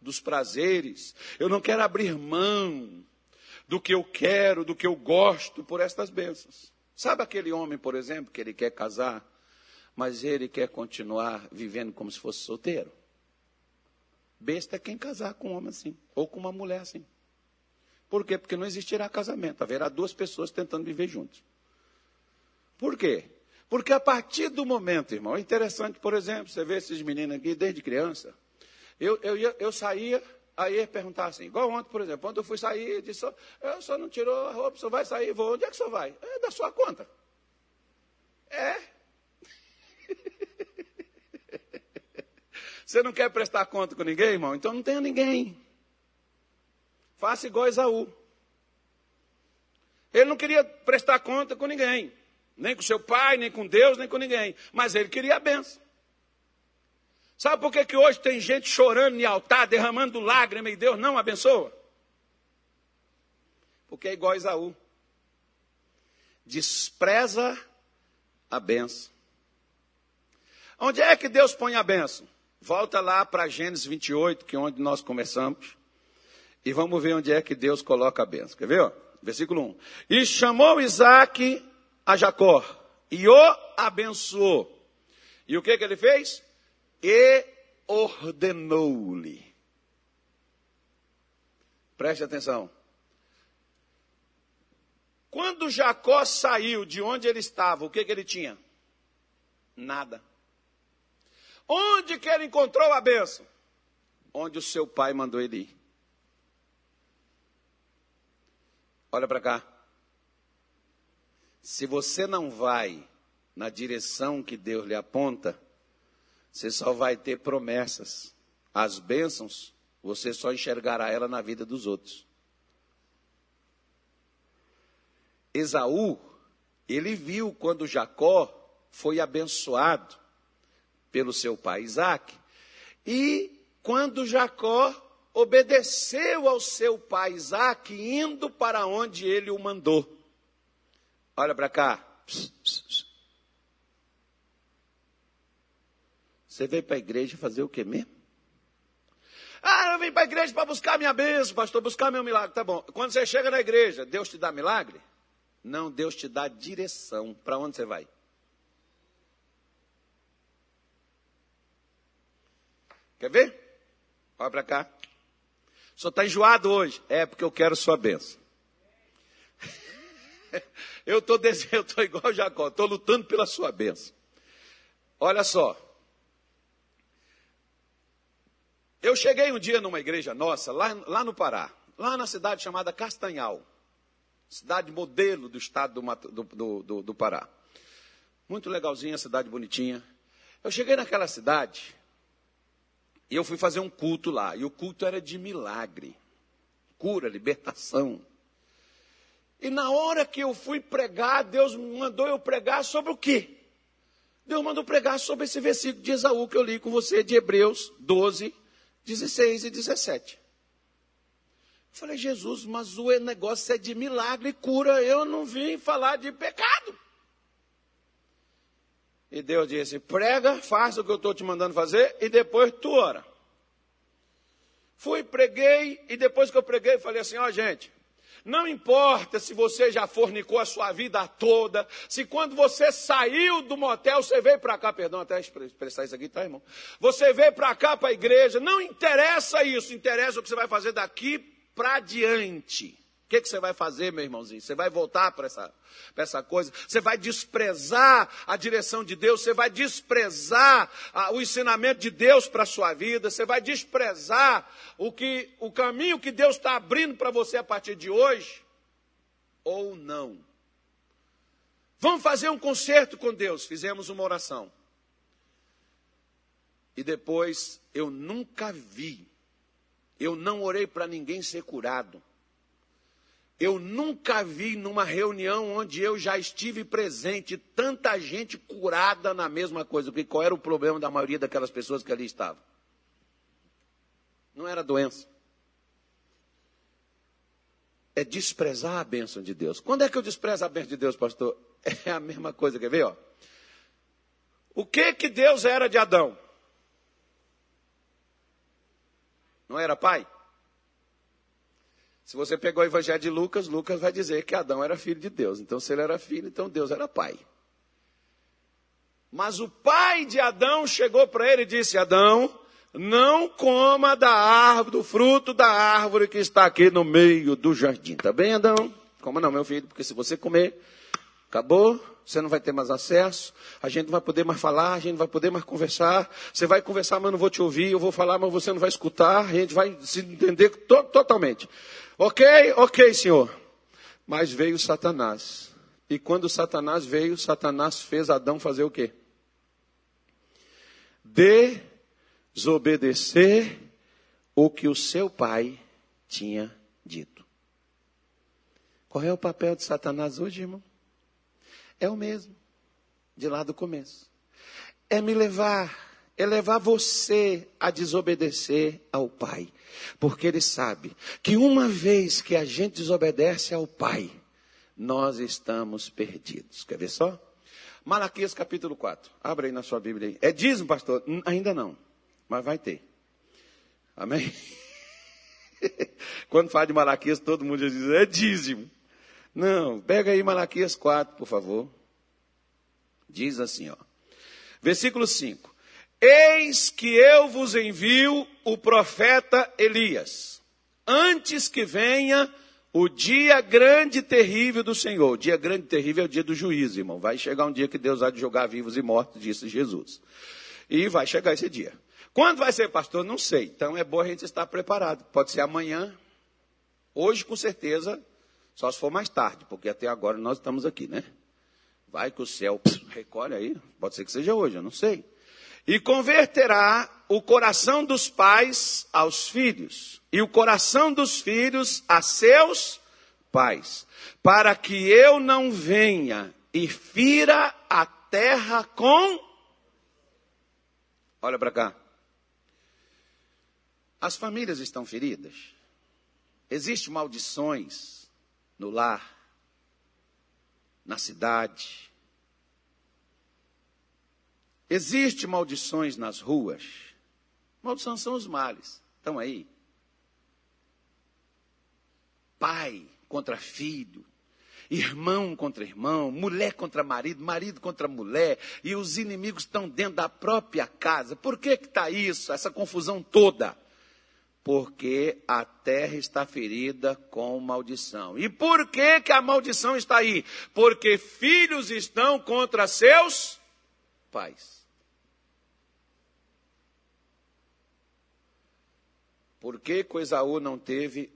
dos prazeres, eu não quero abrir mão do que eu quero, do que eu gosto por estas bênçãos. Sabe aquele homem, por exemplo, que ele quer casar, mas ele quer continuar vivendo como se fosse solteiro? Besta é quem casar com um homem assim, ou com uma mulher assim. Por quê? Porque não existirá casamento, haverá duas pessoas tentando viver juntos. Por quê? Porque a partir do momento, irmão, é interessante, por exemplo, você vê esses meninos aqui desde criança. Eu, eu, ia, eu saía, aí ia perguntar assim, igual ontem, por exemplo, quando eu fui sair, eu disse, eu só não tirou a roupa, só vai sair, vou. Onde é que você vai? É da sua conta. É. Você não quer prestar conta com ninguém, irmão? Então não tenha ninguém. Faça igual Esaú. Ele não queria prestar conta com ninguém. Nem com seu pai, nem com Deus, nem com ninguém. Mas ele queria a benção. Sabe por que, que hoje tem gente chorando em altar, derramando lágrimas e Deus não abençoa? Porque é igual a Isaú. Despreza a benção. Onde é que Deus põe a benção? Volta lá para Gênesis 28, que é onde nós começamos. E vamos ver onde é que Deus coloca a benção. Quer ver? Ó? Versículo 1. E chamou Isaac a Jacó e o abençoou. E o que, que ele fez? E ordenou-lhe. Preste atenção. Quando Jacó saiu de onde ele estava, o que, que ele tinha? Nada. Onde que ele encontrou a bênção? Onde o seu pai mandou ele ir. Olha para cá. Se você não vai na direção que Deus lhe aponta, você só vai ter promessas. As bênçãos, você só enxergará ela na vida dos outros. Esaú, ele viu quando Jacó foi abençoado pelo seu pai Isaac. E quando Jacó obedeceu ao seu pai Isaac, indo para onde ele o mandou. Olha para cá. Você veio para a igreja fazer o que mesmo? Ah, eu vim para a igreja para buscar minha bênção, pastor, buscar meu milagre. Tá bom. Quando você chega na igreja, Deus te dá milagre? Não, Deus te dá direção. Para onde você vai? Quer ver? Olha para cá. Senhor está enjoado hoje? É porque eu quero sua bênção. eu estou eu estou igual Jacó, estou lutando pela sua bênção. Olha só. Eu cheguei um dia numa igreja nossa, lá, lá no Pará, lá na cidade chamada Castanhal cidade modelo do estado do, do, do, do Pará. Muito legalzinha, cidade bonitinha. Eu cheguei naquela cidade e eu fui fazer um culto lá. E o culto era de milagre, cura, libertação. E na hora que eu fui pregar, Deus mandou eu pregar sobre o quê? Deus mandou pregar sobre esse versículo de Esaú que eu li com você, de Hebreus 12, 16 e 17. Falei, Jesus, mas o negócio é de milagre e cura. Eu não vim falar de pecado. E Deus disse: prega, faça o que eu estou te mandando fazer e depois tu ora. Fui, preguei e depois que eu preguei, falei assim: ó, oh, gente, não importa se você já fornicou a sua vida toda, se quando você saiu do motel, você veio para cá, perdão, até expressar isso aqui, tá, irmão? Você veio para cá, para a igreja, não interessa isso, interessa o que você vai fazer daqui para diante. O que, que, você vai fazer, meu irmãozinho? Você vai voltar para essa, essa coisa? Você vai desprezar a direção de Deus? Você vai desprezar a, o ensinamento de Deus para a sua vida? Você vai desprezar o, que, o caminho que Deus está abrindo para você a partir de hoje? Ou não? Vamos fazer um concerto com Deus. Fizemos uma oração. E depois eu nunca vi eu não orei para ninguém ser curado. Eu nunca vi numa reunião onde eu já estive presente tanta gente curada na mesma coisa. Porque qual era o problema da maioria daquelas pessoas que ali estavam? Não era doença. É desprezar a bênção de Deus. Quando é que eu desprezo a bênção de Deus, pastor? É a mesma coisa, quer ver? Ó? O que que Deus era de Adão? Não era pai? Se você pegou o evangelho de Lucas, Lucas vai dizer que Adão era filho de Deus. Então, se ele era filho, então Deus era pai. Mas o pai de Adão chegou para ele e disse: Adão, não coma da árvore, do fruto da árvore que está aqui no meio do jardim. Tá bem, Adão? Coma não, meu filho, porque se você comer, acabou, você não vai ter mais acesso, a gente não vai poder mais falar, a gente não vai poder mais conversar. Você vai conversar, mas eu não vou te ouvir, eu vou falar, mas você não vai escutar, a gente vai se entender to totalmente. Ok, ok, senhor. Mas veio Satanás. E quando Satanás veio, Satanás fez Adão fazer o quê? Desobedecer o que o seu pai tinha dito. Qual é o papel de Satanás hoje, irmão? É o mesmo, de lá do começo. É me levar, é levar você a desobedecer ao Pai. Porque Ele sabe que uma vez que a gente desobedece ao Pai, nós estamos perdidos. Quer ver só? Malaquias capítulo 4. Abra aí na sua Bíblia aí. É dízimo, pastor? Ainda não, mas vai ter. Amém? Quando fala de Malaquias, todo mundo já diz, é dízimo. Não, pega aí Malaquias 4, por favor. Diz assim, ó. Versículo 5. Eis que eu vos envio o profeta Elias, antes que venha o dia grande e terrível do Senhor. O dia grande e terrível é o dia do juízo, irmão. Vai chegar um dia que Deus há de jogar vivos e mortos, disse Jesus. E vai chegar esse dia. Quando vai ser, pastor? Não sei. Então é bom a gente estar preparado. Pode ser amanhã. Hoje, com certeza, só se for mais tarde, porque até agora nós estamos aqui, né? Vai que o céu recolhe aí. Pode ser que seja hoje, eu não sei. E converterá o coração dos pais aos filhos, e o coração dos filhos a seus pais, para que eu não venha e fira a terra com. Olha para cá. As famílias estão feridas. Existem maldições no lar, na cidade. Existem maldições nas ruas. Maldições são os males. Estão aí. Pai contra filho, irmão contra irmão, mulher contra marido, marido contra mulher, e os inimigos estão dentro da própria casa. Por que está isso, essa confusão toda? Porque a terra está ferida com maldição. E por que, que a maldição está aí? Porque filhos estão contra seus pais. Por que Coisaú não teve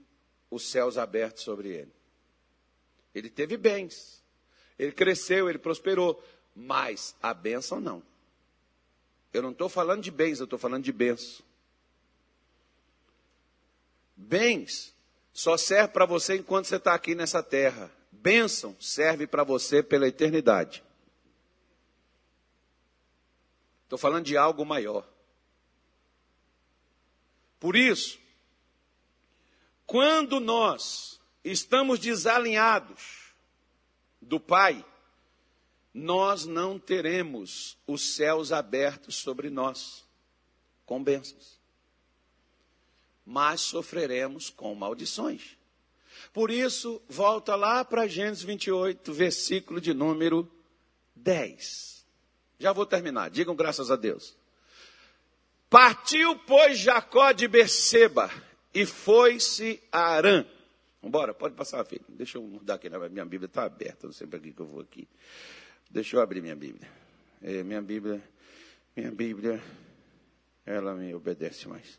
os céus abertos sobre ele? Ele teve bens. Ele cresceu, ele prosperou. Mas a bênção não. Eu não estou falando de bens, eu estou falando de bênção. Bens só serve para você enquanto você está aqui nessa terra. Bênção serve para você pela eternidade. Estou falando de algo maior. Por isso, quando nós estamos desalinhados do Pai, nós não teremos os céus abertos sobre nós com bênçãos, mas sofreremos com maldições. Por isso, volta lá para Gênesis 28, versículo de número 10. Já vou terminar, digam graças a Deus. Partiu, pois, Jacó de Beceba e foi-se a Arã Vambora, pode passar, filho. Deixa eu mudar aqui, né? minha Bíblia está aberta, não sei para que eu vou aqui. Deixa eu abrir minha Bíblia. É, minha Bíblia, minha Bíblia, ela me obedece mais.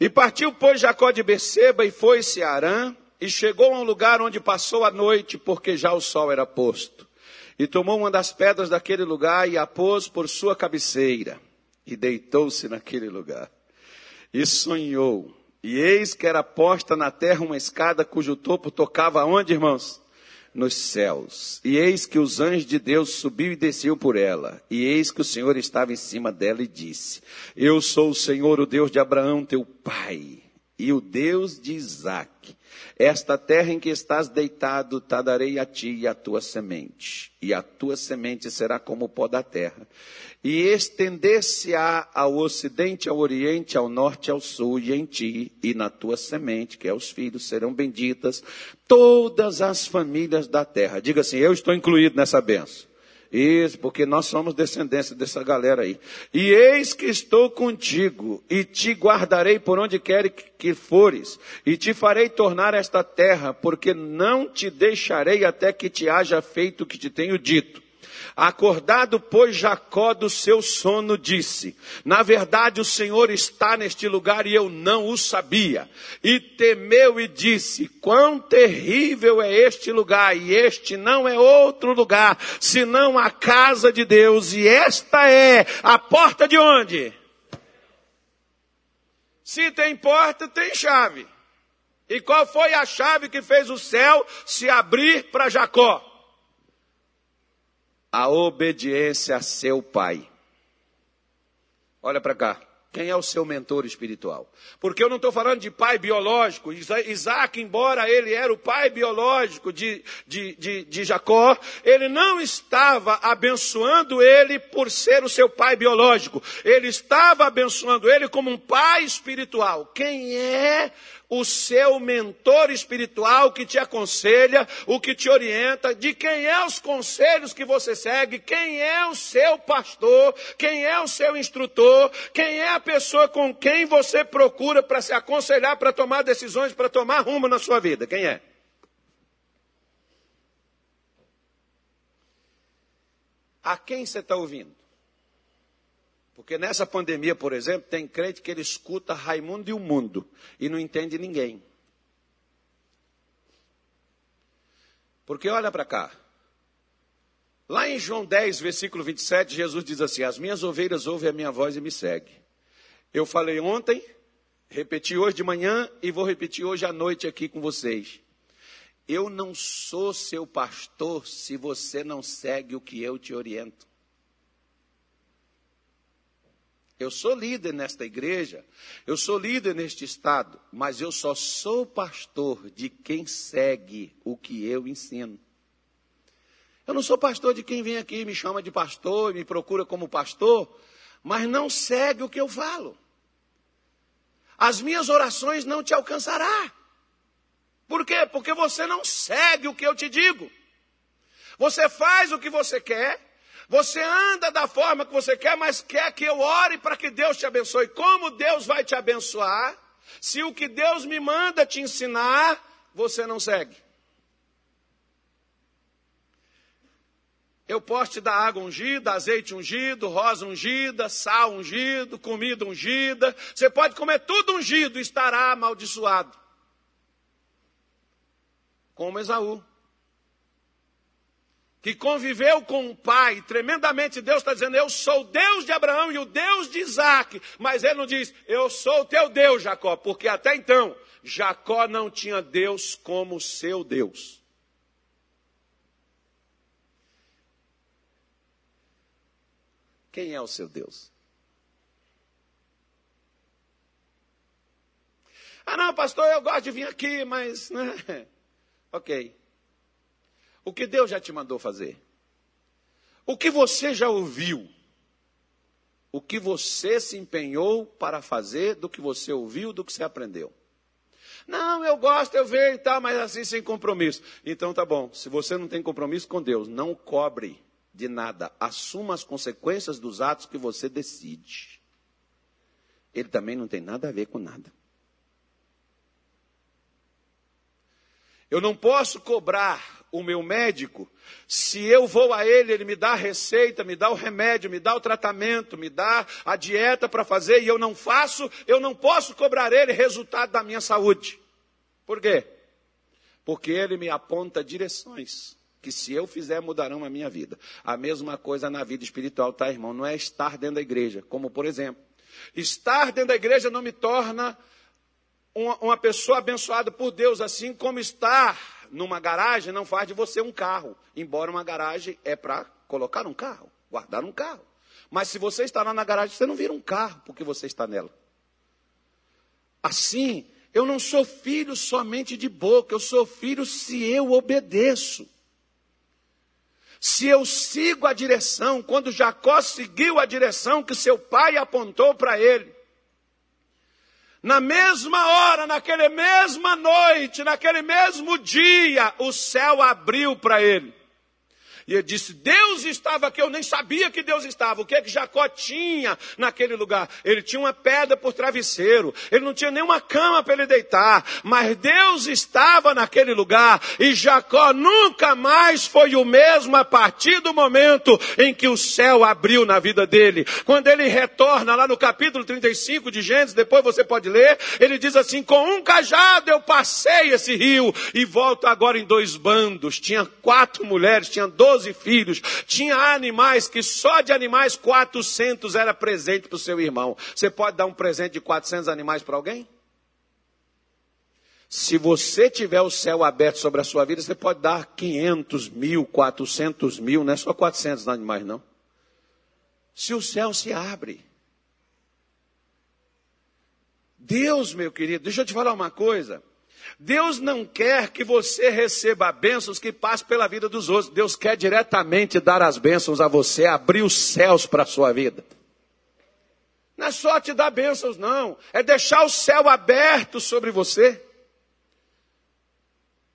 E partiu, pois, Jacó de Beceba e foi-se a Arã, e chegou a um lugar onde passou a noite, porque já o sol era posto. E tomou uma das pedras daquele lugar e a pôs por sua cabeceira, e deitou-se naquele lugar. E sonhou e eis que era posta na terra uma escada cujo topo tocava onde, irmãos? Nos céus. E eis que os anjos de Deus subiam e desciam por ela. E eis que o Senhor estava em cima dela e disse: Eu sou o Senhor, o Deus de Abraão, teu pai, e o Deus de Isaque. Esta terra em que estás deitado, te darei a ti e a tua semente, e a tua semente será como o pó da terra. E estender-se-á ao ocidente, ao oriente, ao norte, ao sul, e em ti e na tua semente, que é os filhos, serão benditas todas as famílias da terra. Diga assim: Eu estou incluído nessa benção. Isso, porque nós somos descendência dessa galera aí. E eis que estou contigo, e te guardarei por onde quer que fores, e te farei tornar esta terra, porque não te deixarei até que te haja feito o que te tenho dito. Acordado, pois, Jacó do seu sono, disse: Na verdade, o Senhor está neste lugar e eu não o sabia. E temeu e disse: Quão terrível é este lugar, e este não é outro lugar, senão a casa de Deus, e esta é a porta de onde? Se tem porta, tem chave. E qual foi a chave que fez o céu se abrir para Jacó? A obediência a seu pai. Olha para cá. Quem é o seu mentor espiritual? Porque eu não estou falando de pai biológico. Isaac, embora ele era o pai biológico de, de, de, de, Jacó, ele não estava abençoando ele por ser o seu pai biológico. Ele estava abençoando ele como um pai espiritual. Quem é o seu mentor espiritual que te aconselha, o que te orienta, de quem é os conselhos que você segue, quem é o seu pastor, quem é o seu instrutor, quem é a pessoa com quem você procura para se aconselhar, para tomar decisões, para tomar rumo na sua vida. Quem é? A quem você está ouvindo? Porque nessa pandemia, por exemplo, tem crente que ele escuta Raimundo e o mundo e não entende ninguém. Porque olha para cá. Lá em João 10, versículo 27, Jesus diz assim: As minhas ovelhas ouvem a minha voz e me seguem. Eu falei ontem, repeti hoje de manhã e vou repetir hoje à noite aqui com vocês. Eu não sou seu pastor se você não segue o que eu te oriento. Eu sou líder nesta igreja, eu sou líder neste estado, mas eu só sou pastor de quem segue o que eu ensino. Eu não sou pastor de quem vem aqui e me chama de pastor e me procura como pastor, mas não segue o que eu falo. As minhas orações não te alcançará. Por quê? Porque você não segue o que eu te digo. Você faz o que você quer, você anda da forma que você quer, mas quer que eu ore para que Deus te abençoe. Como Deus vai te abençoar se o que Deus me manda te ensinar, você não segue? Eu posso te dar água ungida, azeite ungido, rosa ungida, sal ungido, comida ungida. Você pode comer tudo ungido e estará amaldiçoado. Como Esaú que conviveu com o pai tremendamente, Deus está dizendo: Eu sou o Deus de Abraão e o Deus de Isaac. Mas ele não diz: Eu sou o teu Deus, Jacó, porque até então Jacó não tinha Deus como seu Deus. Quem é o seu Deus? Ah, não, pastor, eu gosto de vir aqui, mas. Né? Ok. O que Deus já te mandou fazer? O que você já ouviu? O que você se empenhou para fazer do que você ouviu, do que você aprendeu? Não, eu gosto, eu vejo e tal, mas assim sem compromisso. Então tá bom, se você não tem compromisso com Deus, não cobre de nada. Assuma as consequências dos atos que você decide. Ele também não tem nada a ver com nada. Eu não posso cobrar o meu médico, se eu vou a ele, ele me dá a receita, me dá o remédio, me dá o tratamento, me dá a dieta para fazer e eu não faço, eu não posso cobrar ele resultado da minha saúde. Por quê? Porque ele me aponta direções que se eu fizer mudarão a minha vida. A mesma coisa na vida espiritual, tá, irmão? Não é estar dentro da igreja, como por exemplo, estar dentro da igreja não me torna uma, pessoa abençoada por Deus, assim como estar numa garagem não faz de você um carro, embora uma garagem é para colocar um carro, guardar um carro. Mas se você está lá na garagem, você não vira um carro porque você está nela. Assim, eu não sou filho somente de boca, eu sou filho se eu obedeço. Se eu sigo a direção, quando Jacó seguiu a direção que seu pai apontou para ele, na mesma hora, naquela mesma noite, naquele mesmo dia, o céu abriu para ele. E ele disse: Deus estava aqui, eu nem sabia que Deus estava. O que é que Jacó tinha naquele lugar? Ele tinha uma pedra por travesseiro, ele não tinha nenhuma cama para ele deitar, mas Deus estava naquele lugar e Jacó nunca mais foi o mesmo a partir do momento em que o céu abriu na vida dele. Quando ele retorna lá no capítulo 35 de Gênesis, depois você pode ler, ele diz assim: Com um cajado eu passei esse rio e volto agora em dois bandos. Tinha quatro mulheres, tinha doze doze filhos, tinha animais que só de animais 400 era presente para o seu irmão. Você pode dar um presente de 400 animais para alguém? Se você tiver o céu aberto sobre a sua vida, você pode dar 500 mil, 400 mil, não é só 400 animais, não. Se o céu se abre. Deus, meu querido, deixa eu te falar uma coisa. Deus não quer que você receba bênçãos que passem pela vida dos outros. Deus quer diretamente dar as bênçãos a você, abrir os céus para a sua vida. Não é só te dar bênçãos, não. É deixar o céu aberto sobre você.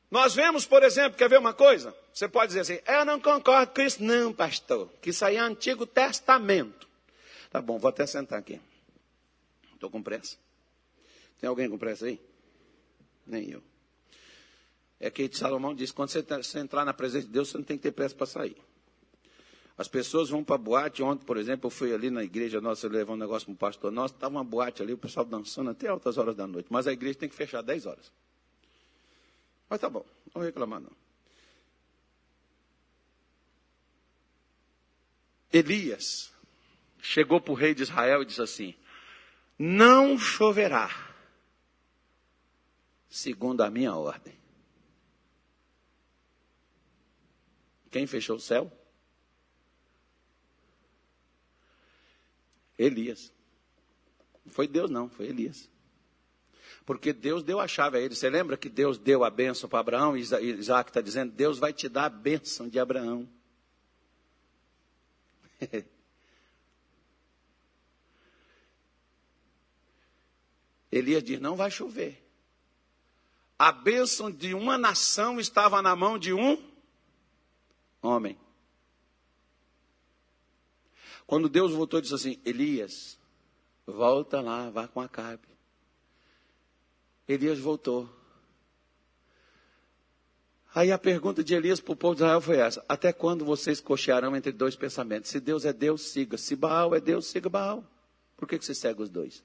Nós vemos, por exemplo, quer ver uma coisa? Você pode dizer assim, eu não concordo com isso, não, pastor. Que isso aí é Antigo Testamento. Tá bom, vou até sentar aqui. Estou com pressa. Tem alguém com pressa aí? Nem eu. É que Salomão diz: quando você, entrar na presença de Deus, você não tem que ter pressa para sair. As pessoas vão para boate. Ontem, por exemplo, eu fui ali na igreja nossa, levei um negócio para um pastor nosso. Estava uma boate ali, o pessoal dançando até altas horas da noite. Mas a igreja tem que fechar 10 horas. Mas tá bom, não reclamar não. Elias chegou para o rei de Israel e disse assim: Não choverá, segundo a minha ordem. Quem fechou o céu? Elias. Não foi Deus, não, foi Elias. Porque Deus deu a chave a ele. Você lembra que Deus deu a bênção para Abraão? E Isaac está dizendo: Deus vai te dar a bênção de Abraão. Elias diz: Não vai chover. A bênção de uma nação estava na mão de um homem. Quando Deus voltou, disse assim: Elias, volta lá, vá com Acabe. Elias voltou. Aí a pergunta de Elias para o povo de Israel foi essa: Até quando vocês cochearão entre dois pensamentos? Se Deus é Deus, siga. Se Baal é Deus, siga Baal. Por que, que você segue os dois?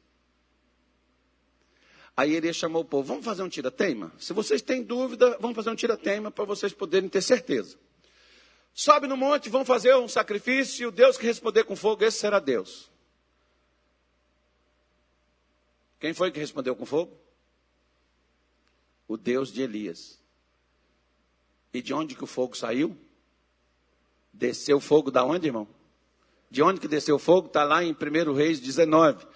Aí Elias chamou o povo: Vamos fazer um tira-teima? Se vocês têm dúvida, vamos fazer um tira-teima para vocês poderem ter certeza. Sobe no monte, vão fazer um sacrifício, Deus que responder com fogo, esse será Deus. Quem foi que respondeu com fogo? O Deus de Elias. E de onde que o fogo saiu? Desceu fogo da onde, irmão? De onde que desceu fogo? Está lá em 1 Reis 19.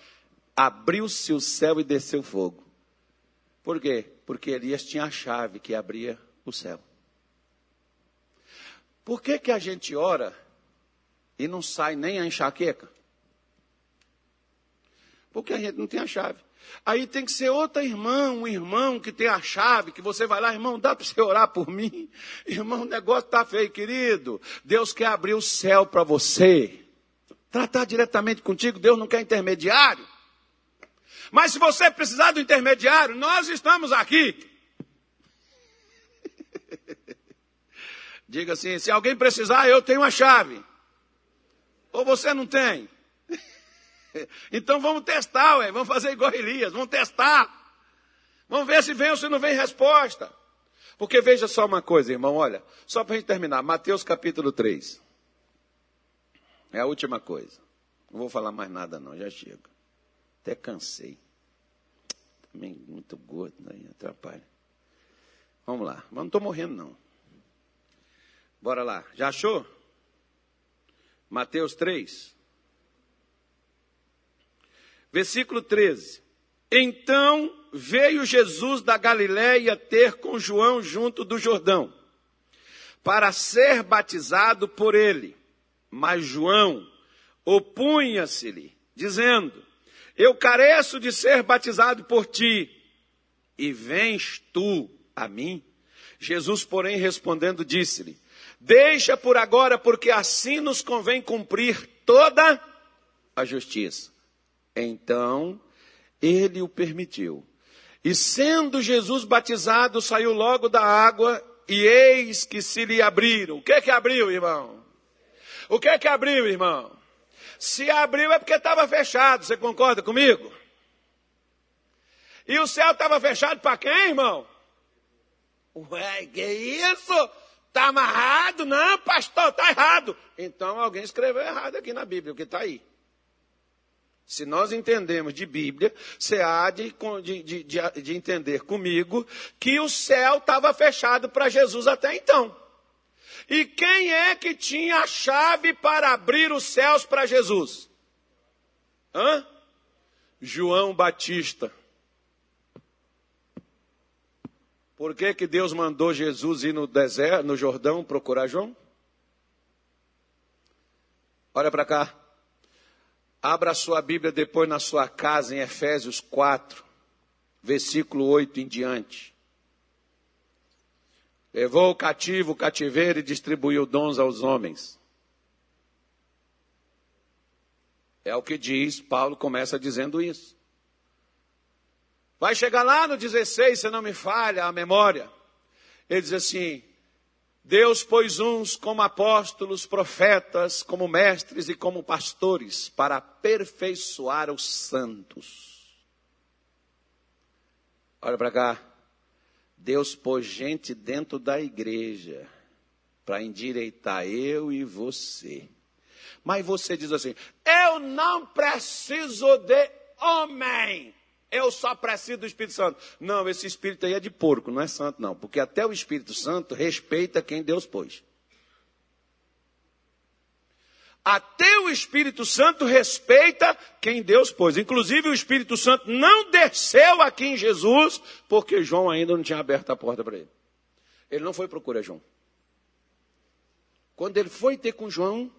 Abriu-se o céu e desceu fogo. Por quê? Porque Elias tinha a chave que abria o céu. Por que, que a gente ora e não sai nem a enxaqueca? Porque a gente não tem a chave. Aí tem que ser outra irmã, um irmão que tem a chave, que você vai lá, irmão, dá para você orar por mim? Irmão, o negócio está feio, querido. Deus quer abrir o céu para você. Tratar diretamente contigo, Deus não quer intermediário. Mas se você precisar do intermediário, nós estamos aqui. Diga assim: se alguém precisar, eu tenho a chave. Ou você não tem? então vamos testar, ué. vamos fazer igual Elias, vamos testar. Vamos ver se vem ou se não vem resposta. Porque veja só uma coisa, irmão, olha, só para a gente terminar, Mateus capítulo 3. É a última coisa. Não vou falar mais nada, não, já chego. Até cansei. Também muito gordo, aí atrapalha. Vamos lá, mas não estou morrendo, não. Bora lá. Já achou? Mateus 3. Versículo 13. Então veio Jesus da Galiléia ter com João junto do Jordão, para ser batizado por ele. Mas João opunha-se-lhe, dizendo: Eu careço de ser batizado por ti, e vens tu a mim? Jesus, porém, respondendo, disse-lhe: Deixa por agora, porque assim nos convém cumprir toda a justiça. Então, ele o permitiu. E sendo Jesus batizado, saiu logo da água, e eis que se lhe abriram. O que é que abriu, irmão? O que é que abriu, irmão? Se abriu é porque estava fechado, você concorda comigo? E o céu estava fechado para quem, irmão? Ué, que isso? Está amarrado? Não, pastor, está errado. Então alguém escreveu errado aqui na Bíblia, o que está aí. Se nós entendemos de Bíblia, você há de, de, de, de entender comigo que o céu estava fechado para Jesus até então. E quem é que tinha a chave para abrir os céus para Jesus? Hã? João Batista. Por que, que Deus mandou Jesus ir no deserto, no Jordão, procurar João? Olha para cá. Abra a sua Bíblia depois na sua casa, em Efésios 4, versículo 8 em diante. Levou o cativo o cativeiro e distribuiu dons aos homens. É o que diz, Paulo começa dizendo isso. Vai chegar lá no 16, se não me falha a memória. Ele diz assim: Deus pôs uns como apóstolos, profetas, como mestres e como pastores para aperfeiçoar os santos. Olha para cá. Deus pôs gente dentro da igreja para endireitar eu e você. Mas você diz assim: eu não preciso de homem. Eu só preciso do Espírito Santo. Não, esse Espírito aí é de porco, não é santo, não. Porque até o Espírito Santo respeita quem Deus pôs. Até o Espírito Santo respeita quem Deus pôs. Inclusive, o Espírito Santo não desceu aqui em Jesus, porque João ainda não tinha aberto a porta para ele. Ele não foi procurar João. Quando ele foi ter com João,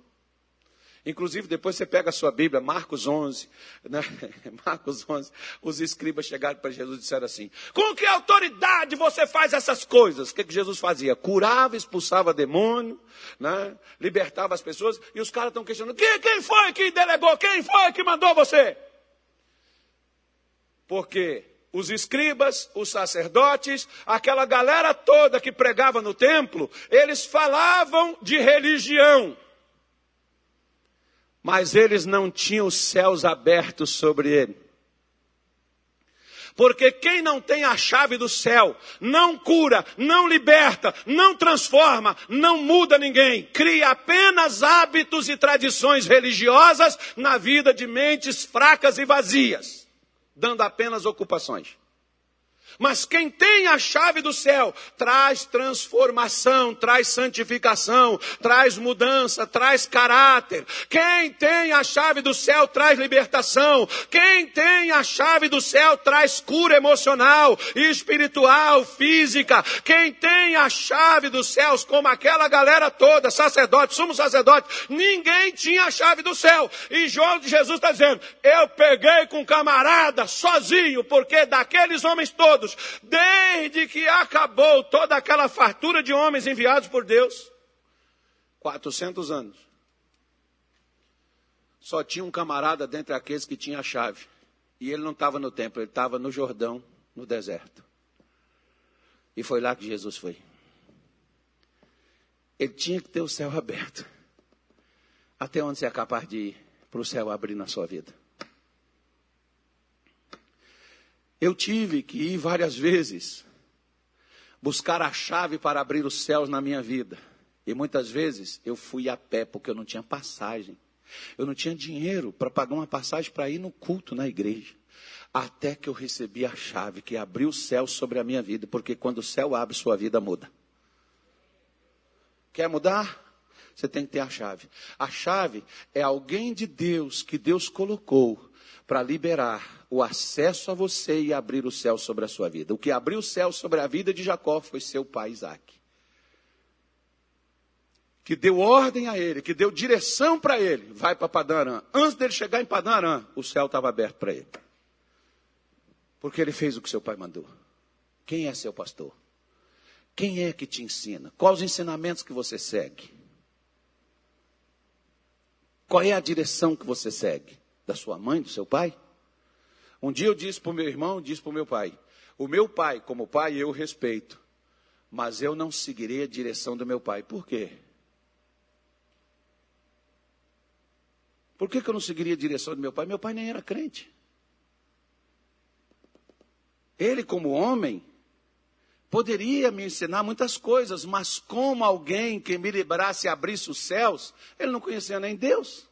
Inclusive, depois você pega a sua Bíblia, Marcos 11, né? Marcos 11, os escribas chegaram para Jesus e disseram assim: Com que autoridade você faz essas coisas? O que, que Jesus fazia? Curava, expulsava demônio, né? libertava as pessoas, e os caras estão questionando: quem, quem foi que delegou? Quem foi que mandou você? Porque os escribas, os sacerdotes, aquela galera toda que pregava no templo, eles falavam de religião mas eles não tinham os céus abertos sobre ele. Porque quem não tem a chave do céu, não cura, não liberta, não transforma, não muda ninguém, cria apenas hábitos e tradições religiosas na vida de mentes fracas e vazias, dando apenas ocupações. Mas quem tem a chave do céu traz transformação, traz santificação, traz mudança, traz caráter. Quem tem a chave do céu traz libertação. Quem tem a chave do céu traz cura emocional, espiritual, física. Quem tem a chave dos céus, como aquela galera toda, sacerdote, sumo sacerdote, ninguém tinha a chave do céu. E João de Jesus está dizendo: Eu peguei com camarada sozinho, porque daqueles homens todos desde que acabou toda aquela fartura de homens enviados por Deus. 400 anos. Só tinha um camarada dentre aqueles que tinha a chave. E ele não estava no templo, ele estava no Jordão, no deserto. E foi lá que Jesus foi. Ele tinha que ter o céu aberto. Até onde você é capaz de ir para o céu abrir na sua vida? Eu tive que ir várias vezes buscar a chave para abrir os céus na minha vida. E muitas vezes eu fui a pé porque eu não tinha passagem. Eu não tinha dinheiro para pagar uma passagem para ir no culto na igreja. Até que eu recebi a chave que abriu o céu sobre a minha vida, porque quando o céu abre, sua vida muda. Quer mudar? Você tem que ter a chave. A chave é alguém de Deus que Deus colocou para liberar o acesso a você e abrir o céu sobre a sua vida. O que abriu o céu sobre a vida de Jacó foi seu pai Isaac. Que deu ordem a ele, que deu direção para ele. Vai para Padarã. Antes dele chegar em Padarã, o céu estava aberto para ele. Porque ele fez o que seu pai mandou. Quem é seu pastor? Quem é que te ensina? Quais os ensinamentos que você segue? Qual é a direção que você segue? Da sua mãe, do seu pai? Um dia eu disse para o meu irmão, disse para o meu pai: O meu pai, como pai, eu respeito, mas eu não seguirei a direção do meu pai. Por quê? Por que, que eu não seguiria a direção do meu pai? Meu pai nem era crente. Ele, como homem, poderia me ensinar muitas coisas, mas como alguém que me librasse e abrisse os céus, ele não conhecia nem Deus.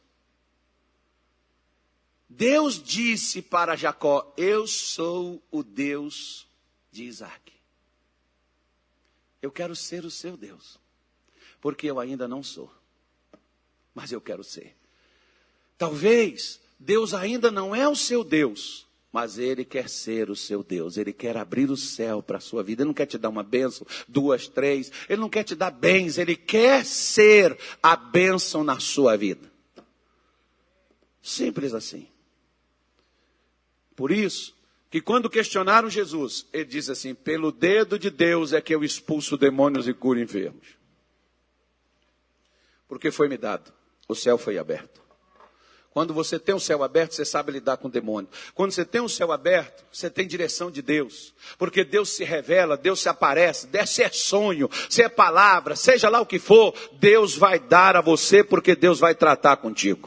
Deus disse para Jacó: Eu sou o Deus de Isaac. Eu quero ser o seu Deus, porque eu ainda não sou, mas eu quero ser. Talvez Deus ainda não é o seu Deus, mas Ele quer ser o seu Deus, Ele quer abrir o céu para a sua vida, Ele não quer te dar uma bênção, duas, três, Ele não quer te dar bens, Ele quer ser a bênção na sua vida. Simples assim. Por isso, que quando questionaram Jesus, ele disse assim: pelo dedo de Deus é que eu expulso demônios e curo enfermos. Porque foi me dado, o céu foi aberto. Quando você tem o céu aberto, você sabe lidar com o demônio. Quando você tem o céu aberto, você tem direção de Deus. Porque Deus se revela, Deus se aparece, se é sonho, se é palavra, seja lá o que for, Deus vai dar a você, porque Deus vai tratar contigo.